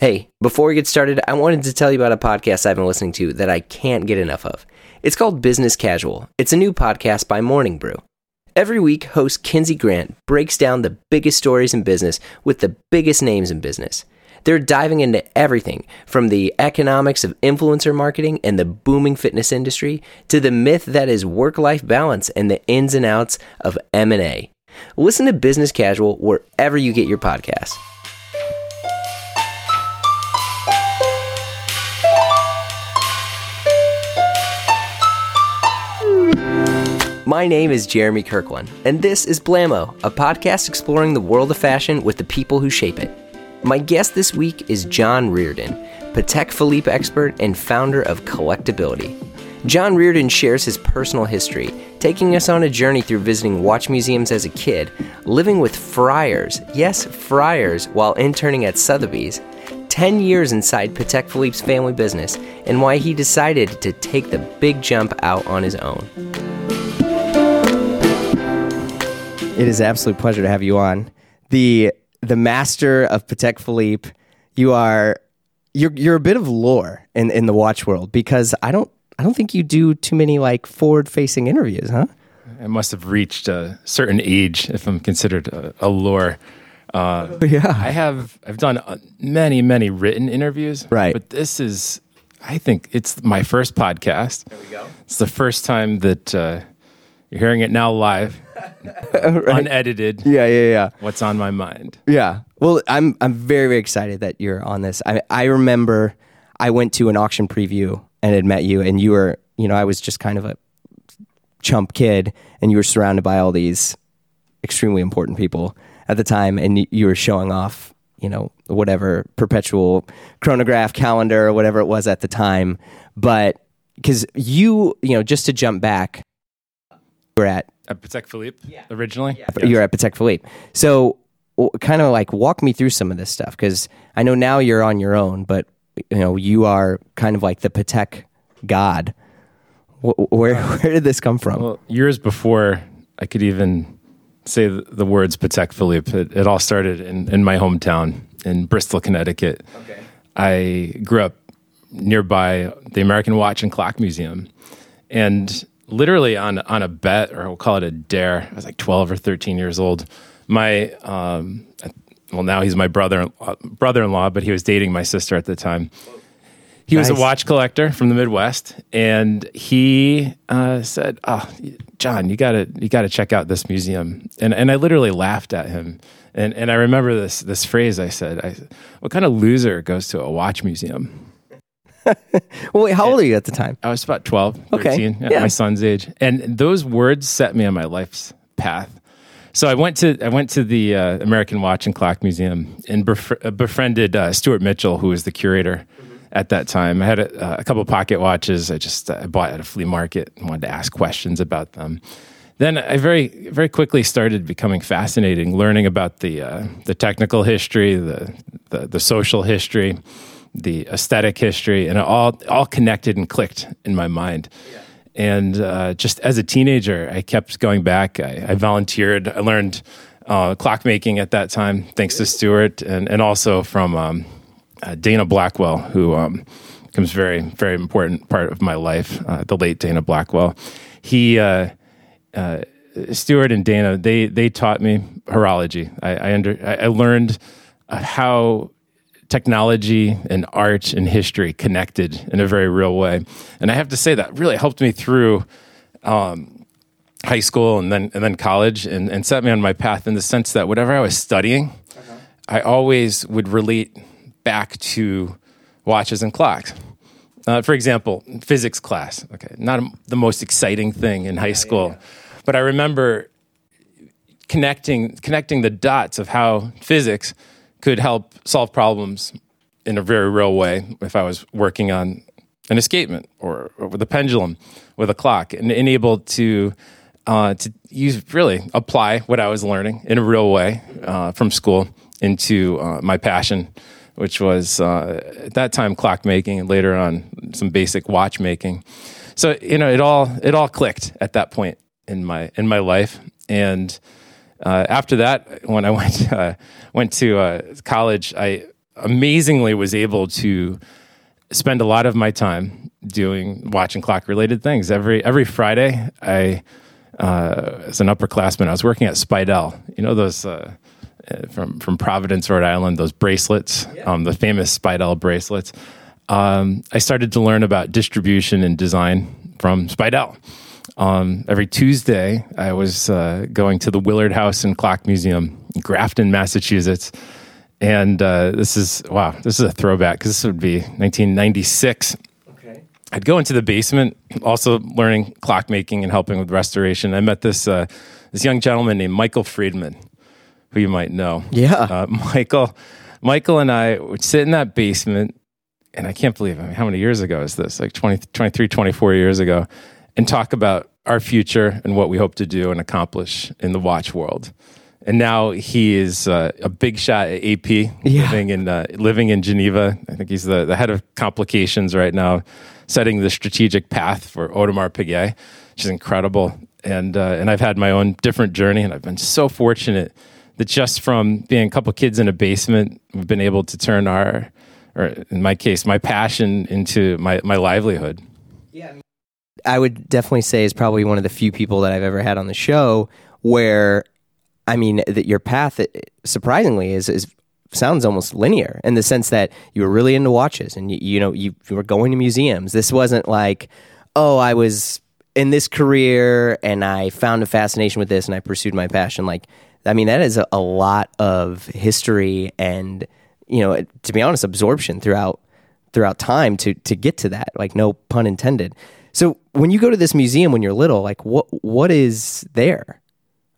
Hey, before we get started, I wanted to tell you about a podcast I've been listening to that I can't get enough of. It's called Business Casual. It's a new podcast by Morning Brew. Every week, host Kinsey Grant breaks down the biggest stories in business with the biggest names in business. They're diving into everything from the economics of influencer marketing and the booming fitness industry to the myth that is work-life balance and the ins and outs of M&A. Listen to Business Casual wherever you get your podcasts. My name is Jeremy Kirkland, and this is Blamo, a podcast exploring the world of fashion with the people who shape it. My guest this week is John Reardon, Patek Philippe expert and founder of Collectability. John Reardon shares his personal history, taking us on a journey through visiting watch museums as a kid, living with friars, yes, friars, while interning at Sotheby's, 10 years inside Patek Philippe's family business, and why he decided to take the big jump out on his own. It is an absolute pleasure to have you on. The the master of Patek Philippe, you are you're you're a bit of lore in, in the watch world because I don't I don't think you do too many like forward facing interviews, huh? I must have reached a certain age if I'm considered a, a lore. Uh, yeah, I have I've done uh, many many written interviews, right? But this is I think it's my first podcast. There we go. It's the first time that uh, you're hearing it now live. right. unedited. Yeah, yeah, yeah. What's on my mind? Yeah. Well, I'm I'm very very excited that you're on this. I I remember I went to an auction preview and had met you, and you were you know I was just kind of a chump kid, and you were surrounded by all these extremely important people at the time, and you were showing off you know whatever perpetual chronograph calendar or whatever it was at the time, but because you you know just to jump back, we're at at Patek Philippe yeah. originally? Yeah. Yes. You're at Patek Philippe. So, kind of like walk me through some of this stuff because I know now you're on your own, but you know you are kind of like the Patek god. Where where did this come from? Well, years before I could even say the words Patek Philippe, it, it all started in, in my hometown in Bristol, Connecticut. Okay. I grew up nearby the American Watch and Clock Museum, and literally on on a bet, or we'll call it a dare. I was like 12 or 13 years old. My um, well, now he's my brother brother in law, but he was dating my sister at the time. He nice. was a watch collector from the Midwest, and he uh, said, "Oh, John, you gotta you gotta check out this museum." And and I literally laughed at him. And and I remember this this phrase I said, I, "What kind of loser goes to a watch museum?" well, wait, how old are you at the time? I was about 12, 13, okay. yeah. my son's age. And those words set me on my life's path. So I went to I went to the uh, American Watch and Clock Museum and bef- uh, befriended uh, Stuart Mitchell, who was the curator at that time. I had a, a couple pocket watches I just uh, bought at a flea market and wanted to ask questions about them. Then I very very quickly started becoming fascinated, learning about the uh, the technical history, the, the the social history the aesthetic history, and it all all connected and clicked in my mind. Yeah. And uh, just as a teenager, I kept going back. I, I volunteered. I learned uh, clockmaking at that time, thanks to Stuart, and and also from um, uh, Dana Blackwell, who um, becomes very very important part of my life. Uh, the late Dana Blackwell. He. Uh, uh, Stuart and Dana, they they taught me horology. I I, under, I learned how technology and art and history connected in a very real way. And I have to say that really helped me through um, high school and then and then college and, and set me on my path in the sense that whatever I was studying, uh-huh. I always would relate back to watches and clocks. Uh, for example, physics class. Okay, not a, the most exciting thing in high yeah, school, yeah, yeah. but I remember connecting connecting the dots of how physics could help solve problems in a very real way if I was working on an escapement or, or with a pendulum, with a clock, and, and able to uh, to use really apply what I was learning in a real way uh, from school into uh, my passion, which was uh, at that time clockmaking, and later on some basic watchmaking. So you know, it all it all clicked at that point in my in my life, and uh, after that, when I went uh, went to uh, college, I amazingly was able to spend a lot of my time doing watching clock related things. Every every Friday, I uh, as an upperclassman, I was working at Speidel. You know those uh, from from Providence, Rhode Island, those bracelets, yeah. um, the famous Speidel bracelets. Um, I started to learn about distribution and design from Speidel. Um, every Tuesday, I was uh, going to the Willard House and Clock Museum, in Grafton, Massachusetts. And uh, this is, wow, this is a throwback because this would be 1996. Okay. I'd go into the basement, also learning clockmaking and helping with restoration. I met this, uh, this young gentleman named Michael Friedman, who you might know. Yeah. Uh, Michael, Michael and I would sit in that basement, and I can't believe, I mean, how many years ago is this? Like 20, 23, 24 years ago, and talk about our future and what we hope to do and accomplish in the watch world and now he is uh, a big shot at AP, yeah. living in uh, living in Geneva. I think he's the, the head of complications right now, setting the strategic path for Audemars Piguet, which is incredible. And uh, and I've had my own different journey, and I've been so fortunate that just from being a couple kids in a basement, we've been able to turn our, or in my case, my passion into my my livelihood. Yeah. I would definitely say is probably one of the few people that I've ever had on the show where I mean, that your path, uh, surprisingly, is is sounds almost linear in the sense that you were really into watches and you, you know you, you were going to museums. This wasn't like, oh, I was in this career and I found a fascination with this and I pursued my passion. Like, I mean, that is a, a lot of history and you know, to be honest, absorption throughout throughout time to to get to that. Like, no pun intended. So when you go to this museum when you're little, like what what is there,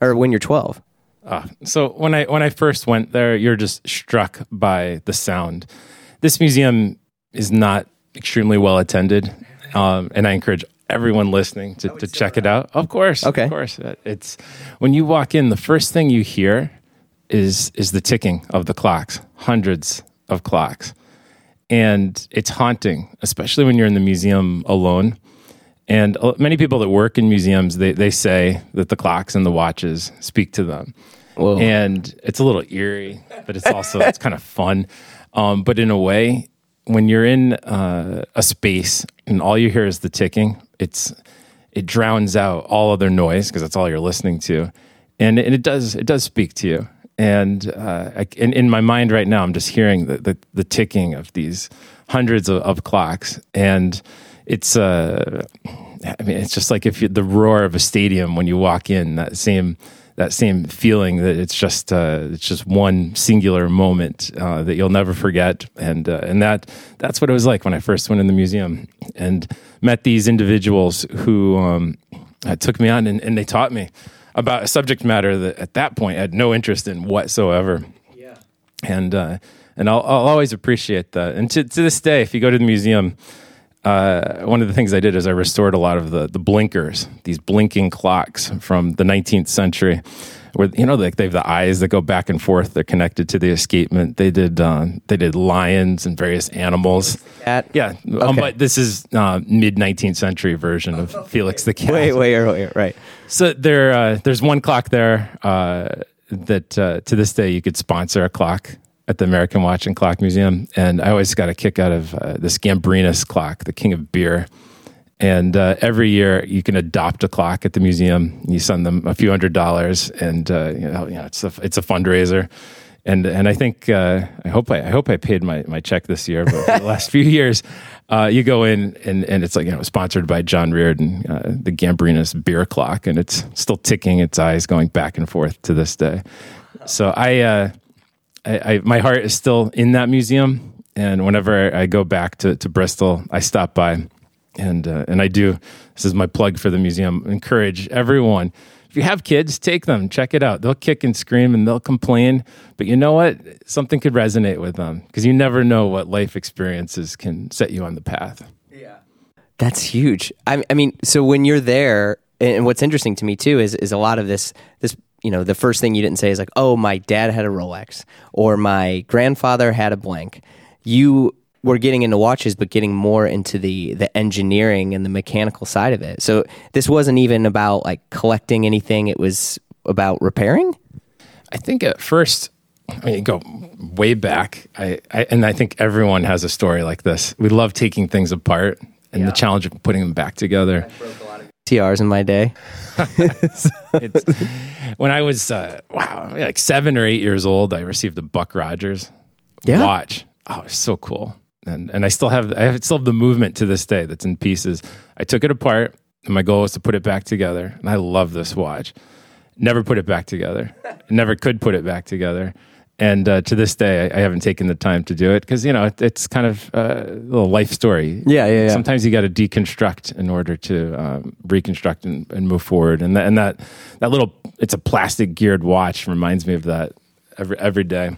or when you're twelve? Uh, so when I when I first went there, you're just struck by the sound. This museum is not extremely well attended, um, and I encourage everyone listening to, to check it out. Of course, okay. Of course, uh, it's when you walk in, the first thing you hear is is the ticking of the clocks, hundreds of clocks, and it's haunting, especially when you're in the museum alone. And many people that work in museums, they, they say that the clocks and the watches speak to them. Whoa. And it's a little eerie, but it's also it's kind of fun. Um, but in a way, when you're in uh, a space and all you hear is the ticking, it's it drowns out all other noise because that's all you're listening to, and, and it does it does speak to you. And uh, I, in, in my mind right now, I'm just hearing the, the, the ticking of these hundreds of, of clocks, and it's uh, I mean, it's just like if you, the roar of a stadium when you walk in. That same that same feeling that it's just uh, it's just one singular moment uh, that you'll never forget, and uh, and that that's what it was like when I first went in the museum and met these individuals who um, took me on and, and, they taught me about a subject matter that at that point I had no interest in whatsoever. Yeah, and uh, and I'll, I'll always appreciate that. And to to this day, if you go to the museum uh, one of the things I did is I restored a lot of the the blinkers, these blinking clocks from the 19th century, where you know like they have the eyes that go back and forth. They're connected to the escapement. They did uh, they did lions and various animals. Cat? Yeah, um, okay. um, but this is uh, mid 19th century version of Felix the Cat. Wait, wait, wait, right. So there, uh, there's one clock there uh, that uh, to this day you could sponsor a clock at the American Watch and Clock Museum, and I always got a kick out of uh, this Gambrinus clock, the king of beer. And uh, every year you can adopt a clock at the museum. You send them a few hundred dollars, and uh, you, know, you know, it's a it's a fundraiser. And and I think uh, I hope I, I hope I paid my, my check this year. But for the last few years, uh, you go in and, and it's like you know sponsored by John Reardon, uh, the Gambrinus beer clock, and it's still ticking its eyes, going back and forth to this day. So I I, I, my heart is still in that museum, and whenever I go back to, to Bristol, I stop by, and uh, and I do. This is my plug for the museum. Encourage everyone. If you have kids, take them, check it out. They'll kick and scream and they'll complain, but you know what? Something could resonate with them because you never know what life experiences can set you on the path. Yeah, that's huge. I, I mean, so when you're there, and what's interesting to me too is is a lot of this this you know, the first thing you didn't say is like, oh, my dad had a Rolex or my grandfather had a blank. You were getting into watches, but getting more into the the engineering and the mechanical side of it. So this wasn't even about like collecting anything; it was about repairing. I think at first, I mean, go way back. I, I, and I think everyone has a story like this. We love taking things apart and yeah. the challenge of putting them back together. TRs in my day. when I was uh, wow, like seven or eight years old, I received a Buck Rogers yeah. watch. Oh, it's so cool. And and I still have I have, still have the movement to this day that's in pieces. I took it apart, and my goal was to put it back together. And I love this watch. Never put it back together. Never could put it back together. And uh, to this day, I, I, haven't taken the time to do it because you know it, it's kind of uh, a little life story. Yeah, yeah. yeah. Sometimes you got to deconstruct in order to um, reconstruct and, and, move forward. And that, and that that little it's a plastic geared watch reminds me of that every every day.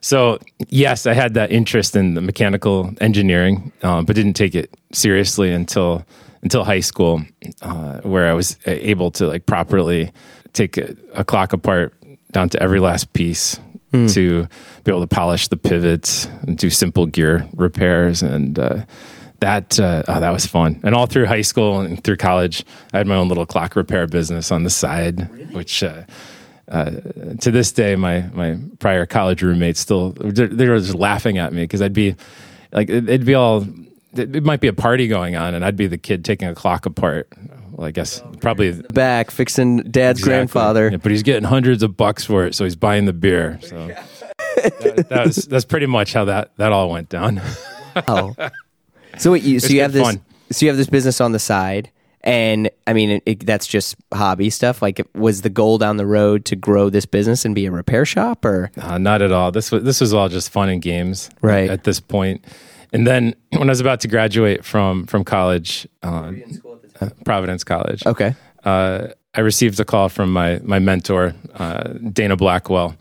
So yes, I had that interest in the mechanical engineering, um, but didn't take it seriously until until high school, uh, where I was able to like properly take a, a clock apart down to every last piece mm. to be able to polish the pivots and do simple gear repairs and. Uh, that uh, oh, that was fun. And all through high school and through college, I had my own little clock repair business on the side, really? which uh, uh, to this day, my my prior college roommates still they were just laughing at me because I'd be like it'd be all it might be a party going on, and I'd be the kid taking a clock apart. Well, I guess probably back fixing dad's exactly. grandfather, yeah, but he's getting hundreds of bucks for it, so he's buying the beer. So that, that's that's pretty much how that that all went down. oh, so you so you have this fun. so you have this business on the side and I mean, it, it, that's just hobby stuff. Like, was the goal down the road to grow this business and be a repair shop, or uh, not at all? This was this was all just fun and games, right? At this point, and then when I was about to graduate from from college, uh, Providence College, okay, uh, I received a call from my my mentor, uh, Dana Blackwell,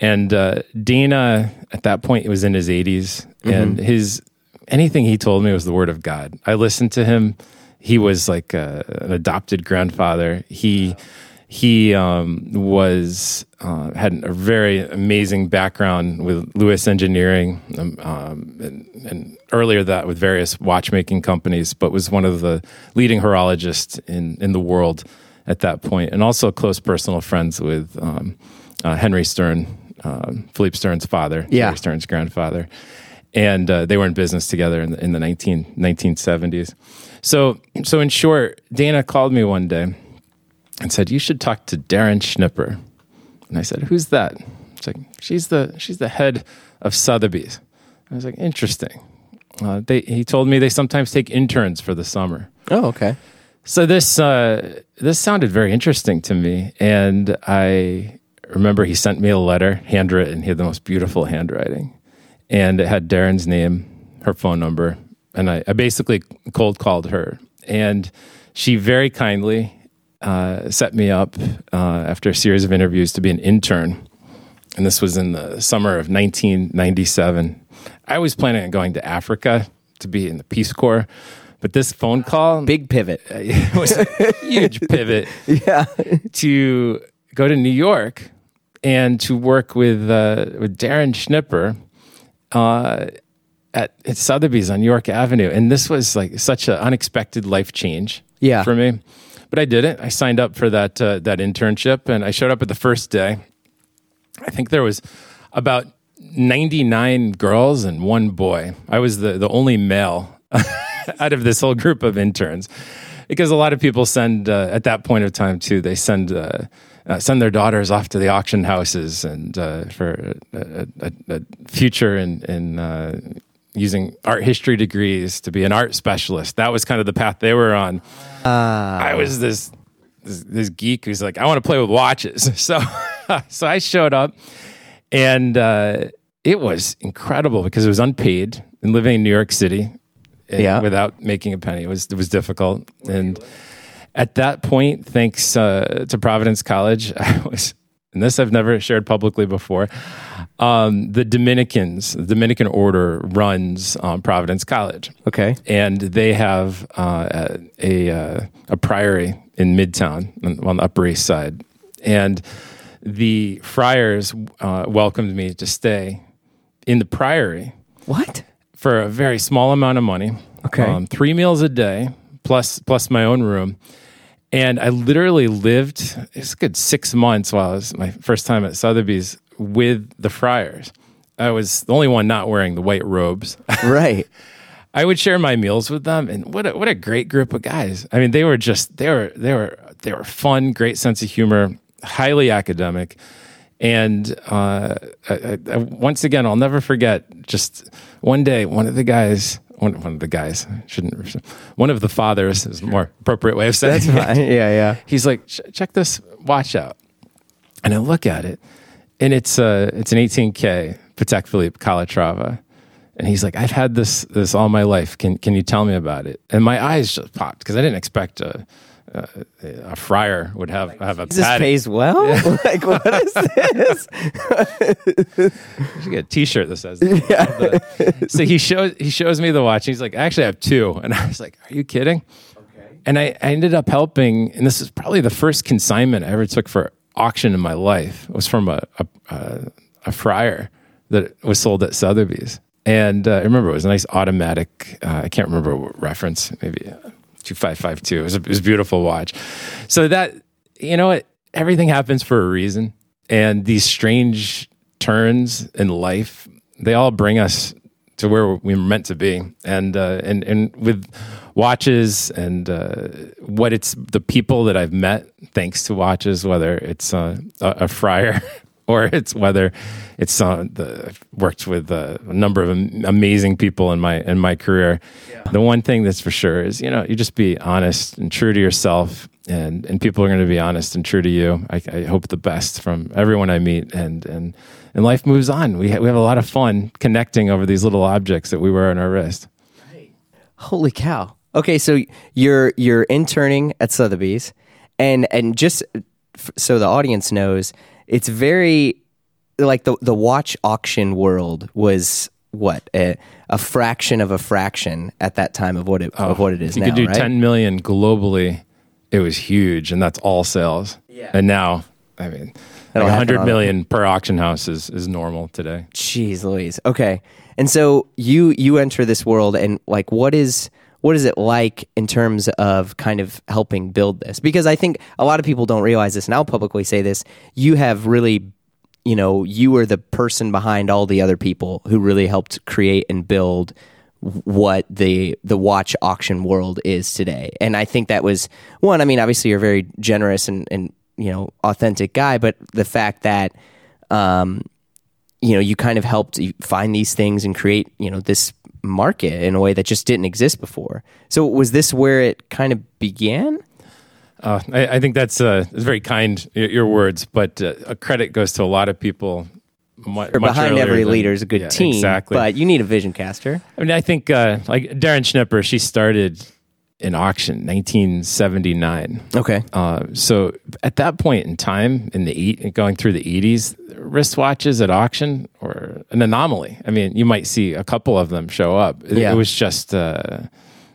and uh, Dana at that point was in his 80s, mm-hmm. and his anything he told me was the word of God. I listened to him he was like a, an adopted grandfather. He he um, was uh, had a very amazing background with Lewis Engineering, um, um, and, and, earlier that with various watchmaking companies, but was one of the leading horologists in in the world at that point, and also close personal friends with um, uh, Henri Stern, uh, Philippe Stern's father, yeah. Henry Stern's grandfather, and uh, they were in business together in the, in the 19, 1970s. So, so in short, Dana called me one day and said, "You should talk to Daryn Schnipper." And I said, "Who's that?" She's like, "She's the she's the head of Sotheby's." I was like, "Interesting." Uh, they, he told me they sometimes take interns for the summer. Oh, okay. So this uh, this sounded very interesting to me, and I remember he sent me a letter, handwritten. He had the most beautiful handwriting, and it had Daryn's name, her phone number, and I, I basically cold called her, and she very kindly uh, set me up uh, after a series of interviews to be an intern. And this was in the summer of 1997. I was planning on going to Africa to be in the Peace Corps, but this phone call big pivot it was a huge pivot. Yeah, to go to New York and to work with uh, with Daryn Schnipper. Uh, at, at Sotheby's on York Avenue, and this was like such an unexpected life change. Yeah. for me. But I did it. I signed up for that uh, that internship, and I showed up at the first day. I think there was about ninety nine girls and one boy. I was the the only male out of this whole group of interns, because a lot of people send uh, at that point of time too. They send. Uh, uh, send their daughters off to the auction houses and uh, for a, a, a, future in, in uh, using art history degrees to be an art specialist. That was kind of the path they were on. Uh, I was this, this, this geek who's like, I want to play with watches. So so I showed up, and uh, it was incredible because it was unpaid and living in New York City. Yeah. without making a penny, it was it was difficult. And at that point, thanks uh, to Providence College, I was and this I've never shared publicly before. Um, the Dominicans, the Dominican order runs um, Providence College. Okay, and they have uh, a a, a priory in Midtown on, the Upper East Side, and the friars uh, welcomed me to stay in the priory. What? For a very small amount of money. Okay, um, three meals a day plus plus my own room and I literally lived, it's a good six months while it was my first time at Sotheby's with the friars. I was the only one not wearing the white robes. Right. I would share my meals with them, and what a, what a great group of guys. I mean, they were just they were they were they were fun, great sense of humor, highly academic, and uh, I, I, once again, I'll never forget. Just one day, one of the guys, one, one of the guys, shouldn't one of the fathers is a more appropriate way of saying. That's fine. Yeah, yeah. He's like, check this watch out, and I look at it, and it's uh it's an 18K Patek Philippe Calatrava and he's like, I've had this this all my life. Can can you tell me about it? And my eyes just popped because I didn't expect a, a, a friar would have have a. This pays well. Yeah. like what is this? you should get a T-shirt that says. That. Yeah. so he shows he shows me the watch. He's like, I actually, I have two, and I was like, Are you kidding? Okay. And I, I ended up helping, and this is probably the first consignment I ever took for auction in my life. It was from a a, a, a friar that was sold at Sotheby's and uh, I remember it was a nice automatic, uh, I can't remember what reference, maybe uh, 2552. It was, a, it was a beautiful watch. So that, you know what, everything happens for a reason. And these strange turns in life, they all bring us to where we are meant to be. And, uh, and, and with watches and uh, what it's the people that I've met thanks to watches, whether it's uh, a, a friar or it's whether it's uh, the, worked with a number of amazing people in my in my career. Yeah. The one thing that's for sure is you know you just be honest and true to yourself, and and people are going to be honest and true to you. I, I, hope the best from everyone I meet, and and and life moves on. We ha- we have a lot of fun connecting over these little objects that we wear on our wrist. Right. Holy cow! Okay, so you're you're interning at Sotheby's, and and just so the audience knows, it's very like the the watch auction world was what a, a fraction of a fraction at that time of what it oh, of what it is you now. could do right? 10 million globally. It was huge, and that's all sales. Yeah. And now, I mean, like 100 million per auction house is, is normal today. Jeez Louise. Okay. And so you you enter this world and like what is what is it like in terms of kind of helping build this? Because I think a lot of people don't realize this, and I'll publicly say this. You have really you know, you were the person behind all the other people who really helped create and build what the the watch auction world is today. And I think that was one, I mean, obviously you're a very generous and, and you know, authentic guy, but the fact that um, you know, you kind of helped find these things and create, you know, this market in a way that just didn't exist before. So was this where it kind of began? Uh, I, I, think that's, uh, very kind, your, your words, but uh, a credit goes to a lot of people. Much, behind every than, leader is a good yeah, team, exactly. but you need a vision caster. I mean, I think uh, like Daryn Schnipper, she started in auction 1979. Okay. Uh, so at that point in time, in the eight, going through the 80s, wristwatches at auction were an anomaly. I mean, you might see a couple of them show up. It, yeah. it was just uh,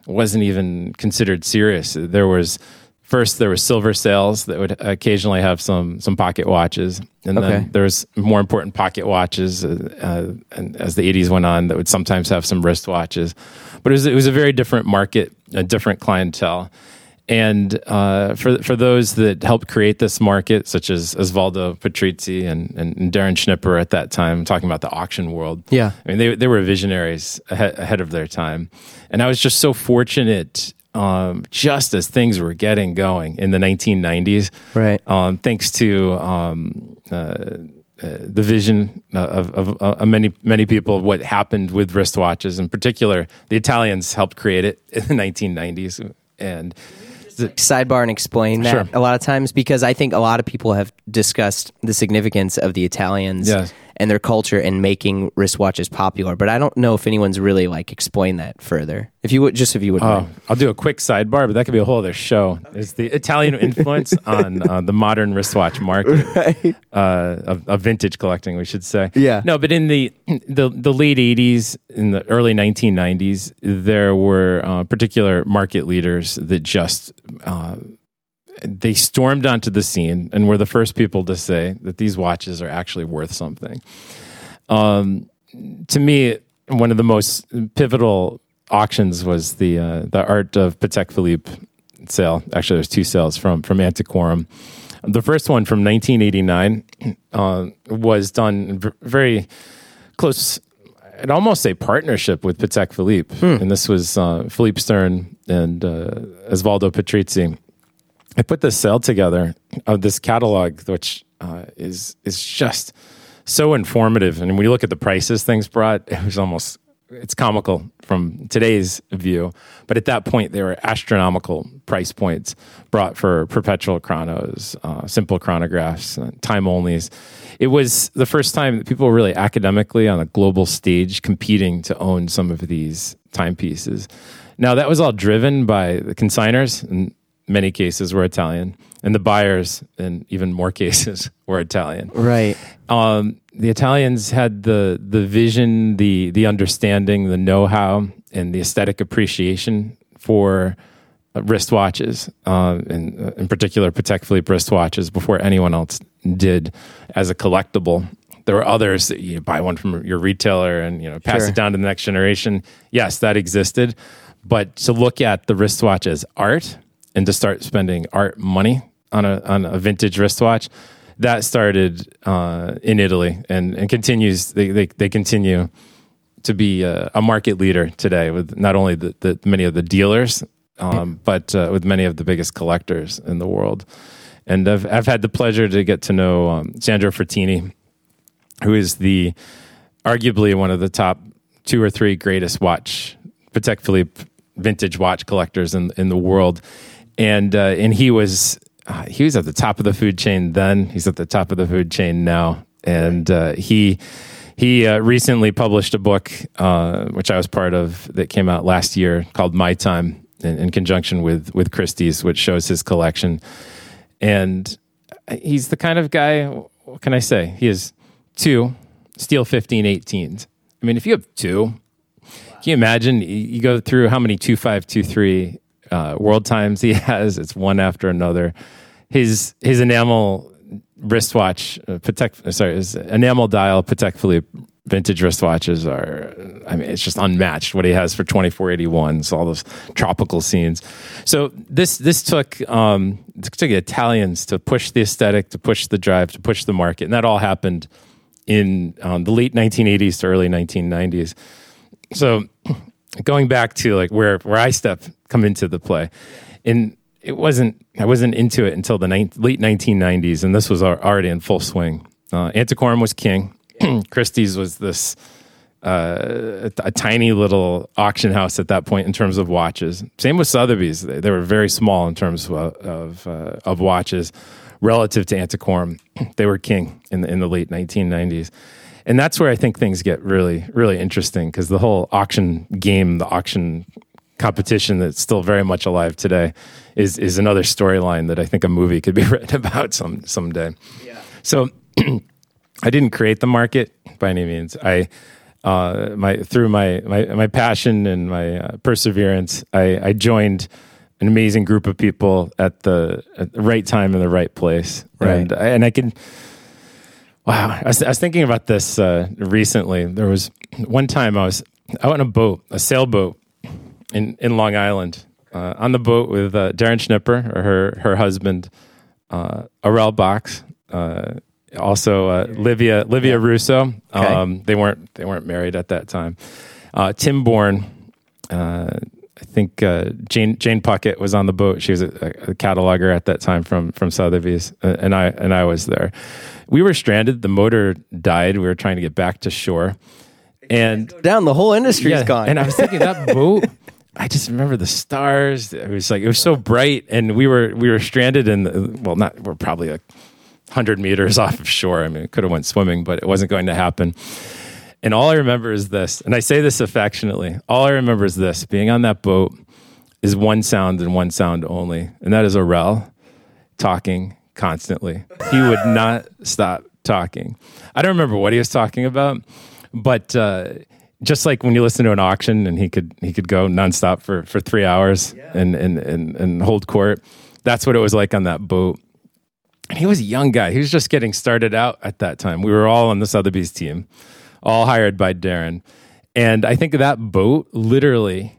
wasn't even considered serious. There was first there was silver sales that would occasionally have some some pocket watches and okay. then there's more important pocket watches uh, uh, and as the 80s went on that would sometimes have some wristwatches. but it was, it was a very different market a different clientele and uh, for for those that helped create this market, such as Osvaldo Patrizzi and, and, Daryn Schnipper at that time, talking about the auction world. Yeah, I mean they they were visionaries ahead, ahead of their time, and I was just so fortunate um, just as things were getting going in the 1990s. Right. Um, thanks to um, uh, uh, the vision of, of, of, many many people of what happened with wristwatches. In particular, the Italians helped create it in the 1990s. And sidebar and explain that sure. a lot of times because I think a lot of people have discussed the significance of the Italians. Yes and their culture and making wristwatches popular. But I don't know if anyone's really like explained that further. If you would, just if you would. Oh, I'll do a quick sidebar, but that could be a whole other show. Is the Italian influence on uh, the modern wristwatch market right. uh, of, of, vintage collecting, we should say. Yeah. No, but in the the, the late '80s, in the early 1990s, there were uh, particular market leaders that just uh, they stormed onto the scene and were the first people to say that these watches are actually worth something. Um, to me, one of the most pivotal auctions was the uh, the art of Patek Philippe sale. Actually, there's two sales from from Antiquorum. The first one from 1989 uh, was done very close. I'd almost say partnership with Patek Philippe, hmm. and this was uh, Philippe Stern and uh, Osvaldo Patrizzi. I put this sale together of this catalog, which uh, is is just so informative. And when you look at the prices things brought, it was almost it's comical from today's view, but at that point, they were astronomical price points brought for perpetual chronos, uh, simple chronographs, uh, time onlys. It was the first time that people were really academically on a global stage competing to own some of these timepieces. Now, that was all driven by the consigners, in many cases were Italian, and the buyers, in even more cases, were Italian. Right. Um, the Italians had the the vision, the the understanding, the know how, and the aesthetic appreciation for uh, wristwatches, uh, and uh, in particular Patek Philippe wristwatches, before anyone else did as a collectible. There were others that you buy one from your retailer and you know pass sure. it down to the next generation. Yes, that existed, but to look at the wristwatch as art and to start spending art money on a on a vintage wristwatch that started uh, in Italy and, and continues. They, they, they continue to be a, a, market leader today with not only the, the many of the dealers, um, but uh, with many of the biggest collectors in the world. And I've, I've had the pleasure to get to know um, Sandro Fratini, who is the arguably one of the top two or three greatest watch Patek Philippe vintage watch collectors in in the world. And uh, and he was uh, he was at the top of the food chain then. He's at the top of the food chain now, and uh, he he uh, recently published a book uh, which I was part of that came out last year called My Time in, in, conjunction with with Christie's, which shows his collection. And he's the kind of guy. What can I say? He has two steel 15 18s. I mean, if you have two, can you imagine? You go through how many two five two three uh, world times he has. It's one after another. His his enamel wristwatch, uh, Patek, sorry, his enamel dial Patek Philippe vintage wristwatches are. I mean, it's just unmatched what he has for twenty four eighty one. So all those tropical scenes. So this this took um, took Italians to push the aesthetic, to push the drive, to push the market, and that all happened in um, the late nineteen eighties to early nineteen nineties. So going back to like where where I step come into the play, and it wasn't I wasn't into it until the late 1990s, and this was already in full swing. Uh, Antiquorum was king. Christie's was this uh, a, a, tiny little auction house at that point in terms of watches. Same with Sotheby's; they, they were very small in terms of of, uh, of watches relative to Antiquorum. they were king in the in the late 1990s and that's where I think things get really, really interesting because the whole auction game, the auction competition that's still very much alive today, is is another storyline that I think a movie could be written about some someday. Yeah. So, I didn't create the market by any means. I uh, my through my, my my passion and my uh, perseverance, I, I joined an amazing group of people at the, at the right time in the right place, right. and and I can Wow, I was, I was thinking about this uh, recently. There was one time I was out on a boat, a sailboat in in Long Island, uh, on the boat with uh, Daryn Schnipper, or her her husband, uh, Aurel Bacs, uh, also uh, Livia Livia yeah. Russo. Okay. Um, they weren't they weren't married at that time. Uh, Tim Bourne. I think Jane Jane Puckett was on the boat. She was a, a cataloger at that time from from Sotheby's, and I and I was there we were stranded. The motor died. We were trying to get back to shore, and down the whole industry's yeah, gone. And I was thinking that boat. I just remember the stars. It was like it was so bright, and we were we were stranded in the, well, not we're probably like hundred meters off of shore. I mean, could have went swimming, but it wasn't going to happen. And all I remember is this, and I say this affectionately. All I remember is this: being on that boat is one sound and one sound only, and that is Aurel talking constantly. He would not stop talking. I don't remember what he was talking about, but uh, just like when you listen to an auction and he could he could go nonstop for for three hours yeah. and, and and and hold court. That's what it was like on that boat. And he was a young guy. He was just getting started out at that time. We were all on the Sotheby's team, all hired by Daryn. And I think that boat literally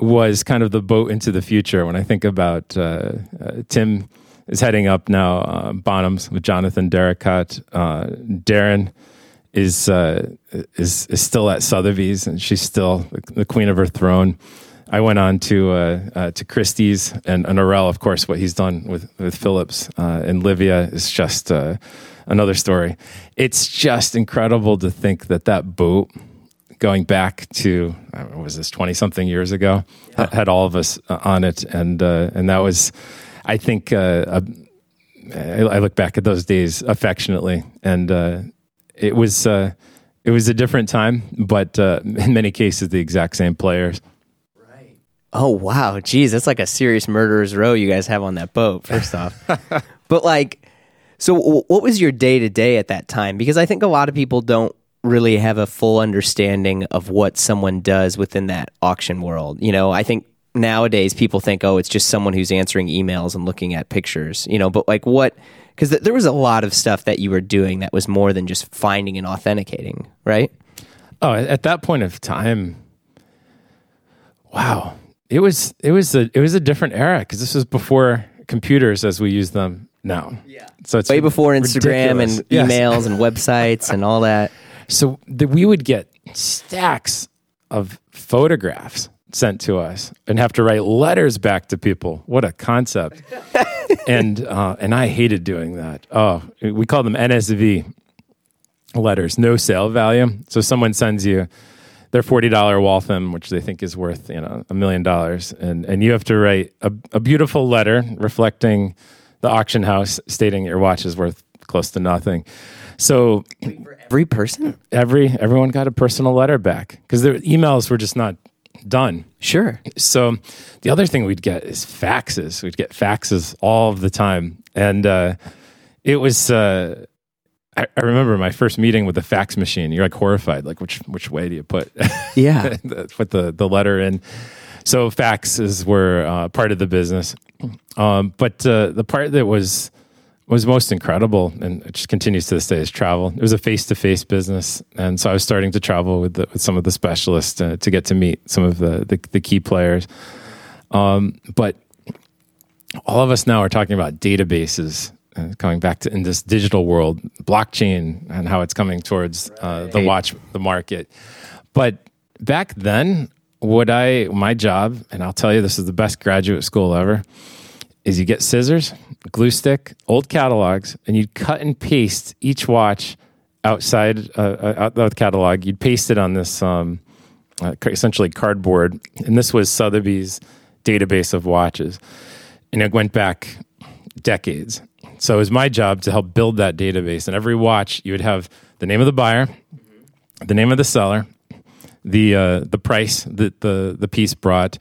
was kind of the boat into the future when I think about uh, uh, Tim is heading up now uh, Bonhams with Jonathan Darracott. Uh, Daryn is uh, is is still at Sotheby's, and she's still the queen of her throne. I went on to uh, uh, to Christie's and, and of course. What he's done with with Phillips uh, and Livia is just uh, another story. It's just incredible to think that that boot, going back to what was this twenty something years ago, yeah. had all of us uh, on it, and uh, and that was, I think, a, I look back at those days affectionately, and it was uh, it was a different time, but uh, in many cases the exact same players. Right. Oh wow, geez, that's like a serious murderer's row you guys have on that boat. First off, but like, so what was your day to day at that time? Because I think a lot of people don't really have a full understanding of what someone does within that auction world. You know, I think nowadays people think, oh, it's just someone who's answering emails and looking at pictures. You know, but like what? Because th- there was a lot of stuff that you were doing that was more than just finding and authenticating, right? Oh, at that point of time, wow it was it was a it was a different era because this was before computers as we use them now. Yeah. So it's way before Instagram ridiculous. and yes. emails and websites and all that. So the, we would get stacks of photographs sent to us and have to write letters back to people. What a concept! and uh, and I hated doing that. Oh, we call them NSV letters, no sale value. So someone sends you their forty dollar Waltham, which they think is worth you know a million dollars, and and you have to write a, a beautiful letter reflecting the auction house, stating your watch is worth close to nothing. So every person, every everyone got a personal letter back because their emails were just not done. Sure. So the other thing we'd get is faxes. We'd get faxes all the time, and uh, it was. Uh, I, I, remember my first meeting with the fax machine. You're like horrified, like which which way do you put? Yeah, put the the letter in. So faxes were uh, part of the business, um, but uh, the part that was was most incredible, and it just continues to this day, is travel. It was a face to face business, and so I was starting to travel with the, with some of the specialists uh, to get to meet some of the the, the key players. Um, but all of us now are talking about databases uh, coming back to in this digital world, blockchain and how it's coming towards uh, the watch the market. But back then, what I my job, and I'll tell you, this is the best graduate school ever, is you get scissors, glue stick, old catalogs, and you'd cut and paste each watch outside uh, uh out the catalog. You'd paste it on this um, uh, essentially cardboard, and this was Sotheby's database of watches, and it went back decades. So it was my job to help build that database. And every watch, you would have the name of the buyer, the name of the seller, the uh, the price that the the piece brought,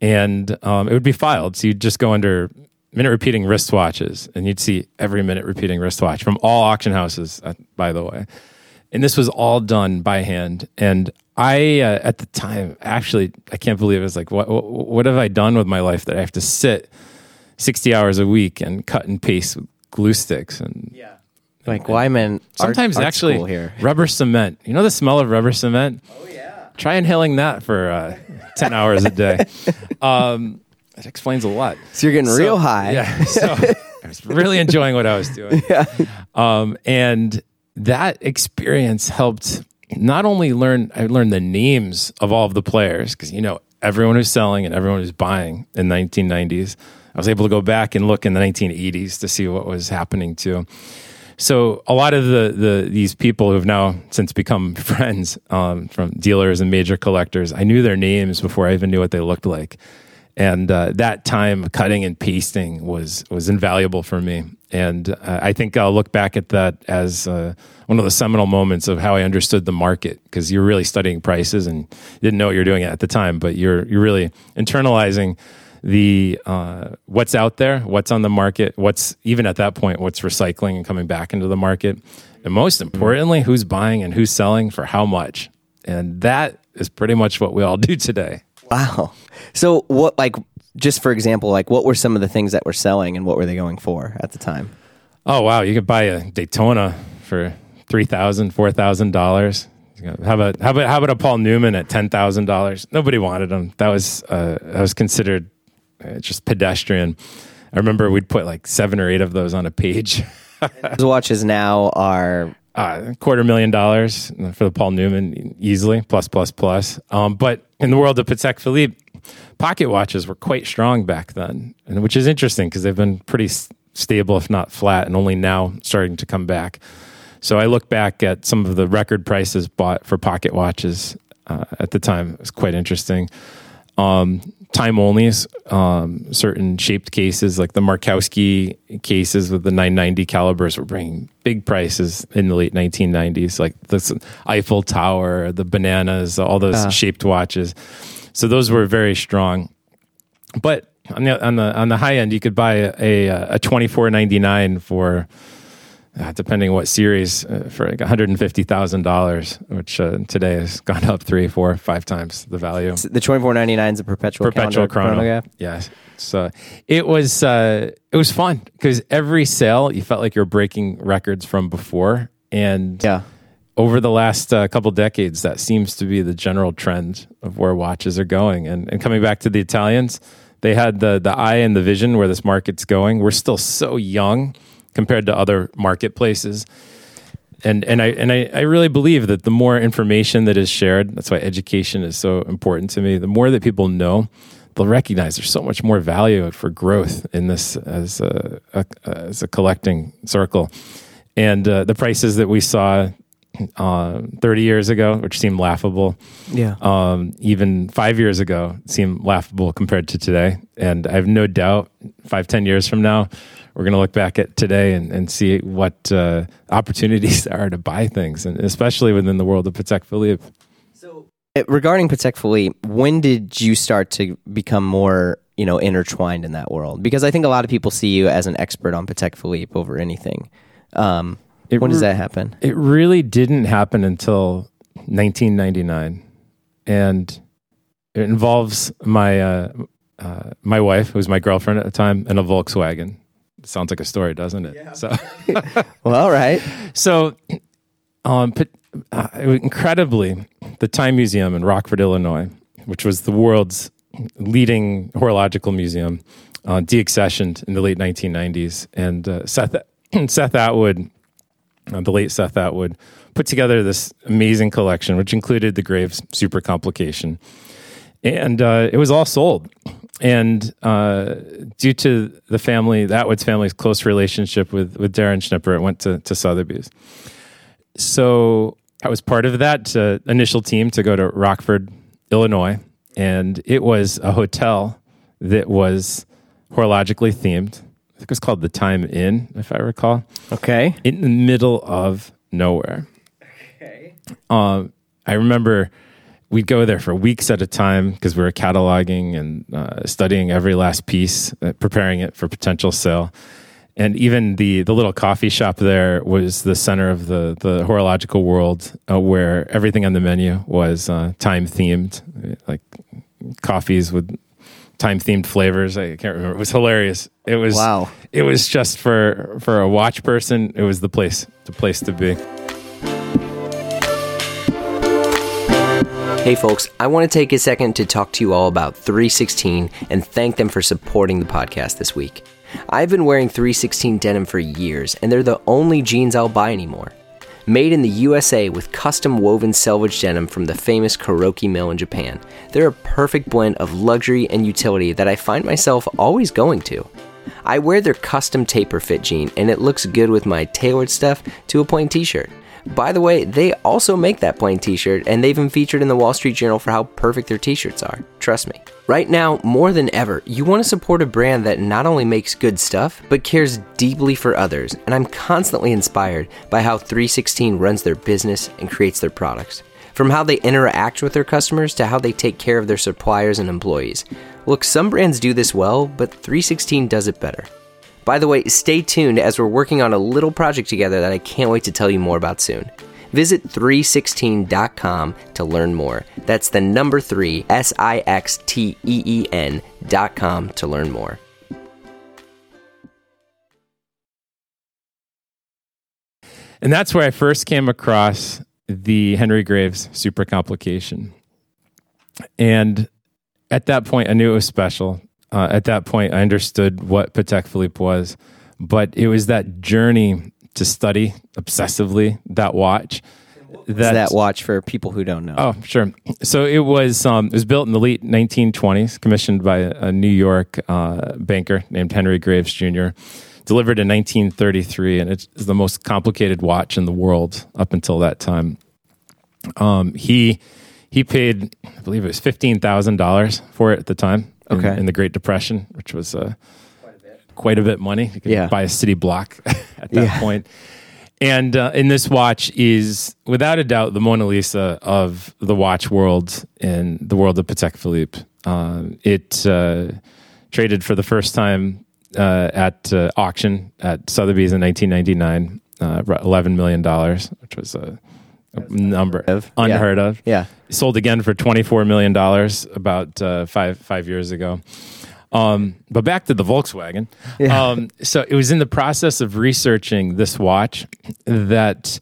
and um, it would be filed. So you'd just go under minute repeating wristwatches, and you'd see every minute repeating wristwatch from all auction houses. Uh, by the way, and this was all done by hand. And I, uh, at the time, actually, I can't believe it was like, what, what have I done with my life that I have to sit 60 hours a week and cut and paste glue sticks and yeah. Like Wyman. Sometimes art, actually here. rubber cement. You know the smell of rubber cement? Oh yeah. Try inhaling that for uh, 10 hours a day. Um, that explains a lot. So you're getting so, real high. Yeah. So I was really enjoying what I was doing. Yeah. Um, and that experience helped not only learn I learned the names of all of the players because you know everyone who's selling and everyone who's buying in 1990s I was able to go back and look in the 1980s to see what was happening too. So a lot of the, the these people who have now since become friends um, from dealers and major collectors, I knew their names before I even knew what they looked like, and uh, that time cutting and pasting was was invaluable for me. And uh, I think I'll look back at that as uh, one of the seminal moments of how I understood the market because you're really studying prices and you didn't know what you're doing at the time, but you're you're really internalizing the uh, what's out there, what's on the market, what's even at that point, what's recycling and coming back into the market, and most importantly, who's buying and who's selling for how much. And that is pretty much what we all do today. Wow. So what like just for example, like what were some of the things that were selling and what were they going for at the time? Oh wow, you could buy a Daytona for three thousand, four thousand dollars. How about how about how about a Paul Newman at ten thousand dollars? Nobody wanted him. That was uh, that was considered uh, just pedestrian. I remember we'd put like seven or eight of those on a page. those watches now are uh, quarter million dollars for the Paul Newman easily, plus, plus, plus. Um, but in the world of Patek Philippe, pocket watches were quite strong back then, and which is interesting because they've been pretty stable, if not flat, and only now starting to come back. So I look back at some of the record prices bought for pocket watches uh, at the time. It was quite interesting. Um, time only, um, certain shaped cases like the Markowski cases with the 990 calibers were bringing big prices in the late 1990s, like the Eiffel Tower, the bananas, all those uh. shaped watches. So those were very strong. But on the on the on the high end, you could buy a a, a 24.99 for uh, depending on what series, uh, for like $150,000, which uh, today has gone up three, four, five times the value. The 2499 is a perpetual, perpetual chrono. chronograph. Yes. So it was, uh, it was fun because every sale, you felt like you're breaking records from before. And yeah. over the last uh, couple decades, that seems to be the general trend of where watches are going. And, and coming back to the Italians, they had the, the eye and the vision where this market's going. We're still so young compared to other marketplaces. And and I and I, I really believe that the more information that is shared, that's why education is so important to me. The more that people know, they'll recognize there's so much more value for growth in this as a, a as a collecting circle. And uh, the prices that we saw uh, 30 years ago, which seemed laughable. Yeah. Um, even five years ago seemed laughable compared to today. And I have no doubt five, ten years from now, we're going to look back at today and, and see what uh, opportunities there are to buy things, and especially within the world of Patek Philippe. So, eh, regarding Patek Philippe, when did you start to become more, you know, intertwined in that world? Because I think a lot of people see you as an expert on Patek Philippe over anything. Um, when re- does that happen? It really didn't happen until 1999, and it involves my uh, uh, my wife, who was my girlfriend at the time, and a Volkswagen sounds like a story, doesn't it? Yeah. So, well, all right. So, um, uh, incredibly, the Time Museum in Rockford, Illinois, which was the world's leading horological museum, uh, deaccessioned in the late 1990s, and uh, Seth Seth Atwood, uh, the late Seth Atwood, put together this amazing collection, which included the Graves Super Complication, and uh, it was all sold and uh, due to the family, the Atwood's family's close relationship with with Daryn Schnipper, it went to to Sotheby's. So I was part of that uh, initial team to go to Rockford, Illinois, and it was a hotel that was horologically themed. I think it was called the Time Inn, if I recall. Okay, in the middle of nowhere. Okay. Um, I remember we'd go there for weeks at a time because we were cataloging and uh, studying every last piece, uh, preparing it for potential sale. And even the the little coffee shop there was the center of the the horological world, uh, where everything on the menu was uh, time themed, like coffees with time themed flavors. I can't remember. It was hilarious. It was wow. It was just for for a watch person. It was the place the place to be. Hey folks, I want to take a second to talk to you all about 3sixteen and thank them for supporting the podcast this week. I've been wearing 3sixteen denim for years, and they're the only jeans I'll buy anymore. Made in the USA with custom woven selvage denim from the famous Kuroki mill in Japan, they're a perfect blend of luxury and utility that I find myself always going to. I wear their custom taper fit jean, and it looks good with my tailored stuff to a plain t shirt. By the way, they also make that plain t shirt, and they've been featured in the Wall Street Journal for how perfect their t shirts are. Trust me. Right now, more than ever, you want to support a brand that not only makes good stuff, but cares deeply for others, and I'm constantly inspired by how 3sixteen runs their business and creates their products. From how they interact with their customers to how they take care of their suppliers and employees. Look, some brands do this well, but 3sixteen does it better. By the way, stay tuned as we're working on a little project together that I can't wait to tell you more about soon. Visit 3sixteen.com to learn more. That's the number 3 S I X T E E N.com to learn more. And that's where I first came across the Henry Graves super complication. And at that point, I knew it was special. Uh, at that point, I understood what Patek Philippe was, but it was that journey to study obsessively that watch. That, that watch for people who don't know. Oh, sure. So it was um, it was built in the late 1920s, commissioned by a New York uh, banker named Henry Graves Jr. Delivered in 1933, and it's the most complicated watch in the world up until that time. Um, he he paid, I believe it was fifteen thousand dollars for it at the time. In, okay. in the Great Depression, which was uh, quite, a bit. quite a bit money. You could yeah. buy a city block at that yeah. point. And uh, in this watch is without a doubt the Mona Lisa of the watch world and the world of Patek Philippe. Uh, it uh, traded for the first time uh, at uh, auction at Sotheby's in 1999, uh, $11 million, which was a number of, unheard yeah. of. Yeah. Sold again for $24 million about uh, five, five years ago. Um, but back to the Volkswagen. Yeah. Um, so it was in the process of researching this watch that,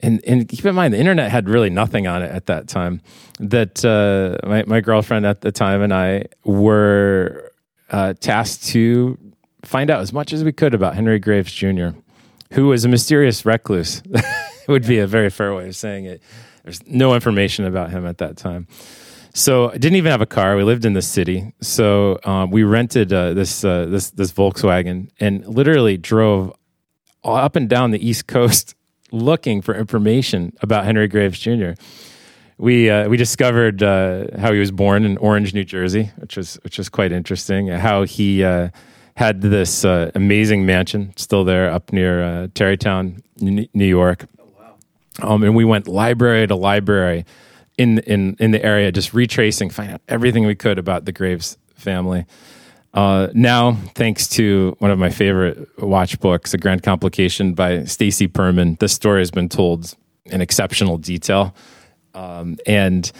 and, and keep in mind, the internet had really nothing on it at that time. That uh, my, my girlfriend at the time and I were uh, tasked to find out as much as we could about Henry Graves Jr., who was a mysterious recluse. would be a very fair way of saying it. There's no information about him at that time. So I didn't even have a car. We lived in the city, so um, we rented uh, this uh, this this Volkswagen and literally drove up and down the East Coast looking for information about Henry Graves Jr. We uh, we discovered uh, how he was born in Orange, New Jersey, which was which was quite interesting. How he uh, had this uh, amazing mansion still there up near Tarrytown, New York um, and we went library to library in in in the area, just retracing, finding out everything we could about the Graves family. Uh, now, thanks to one of my favorite watch books, A Grand Complication by Stacy Perman, this story has been told in exceptional detail. Um, and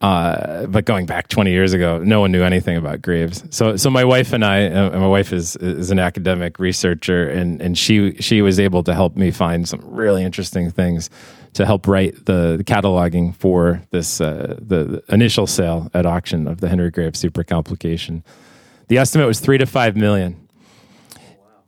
uh, but going back 20 years ago, no one knew anything about Graves. So, so my wife and I, uh, my wife is is an academic researcher, and and she she was able to help me find some really interesting things to help write the, cataloging for this uh, the, the, initial sale at auction of the Henry Graves Super Complication. The estimate was three to five million,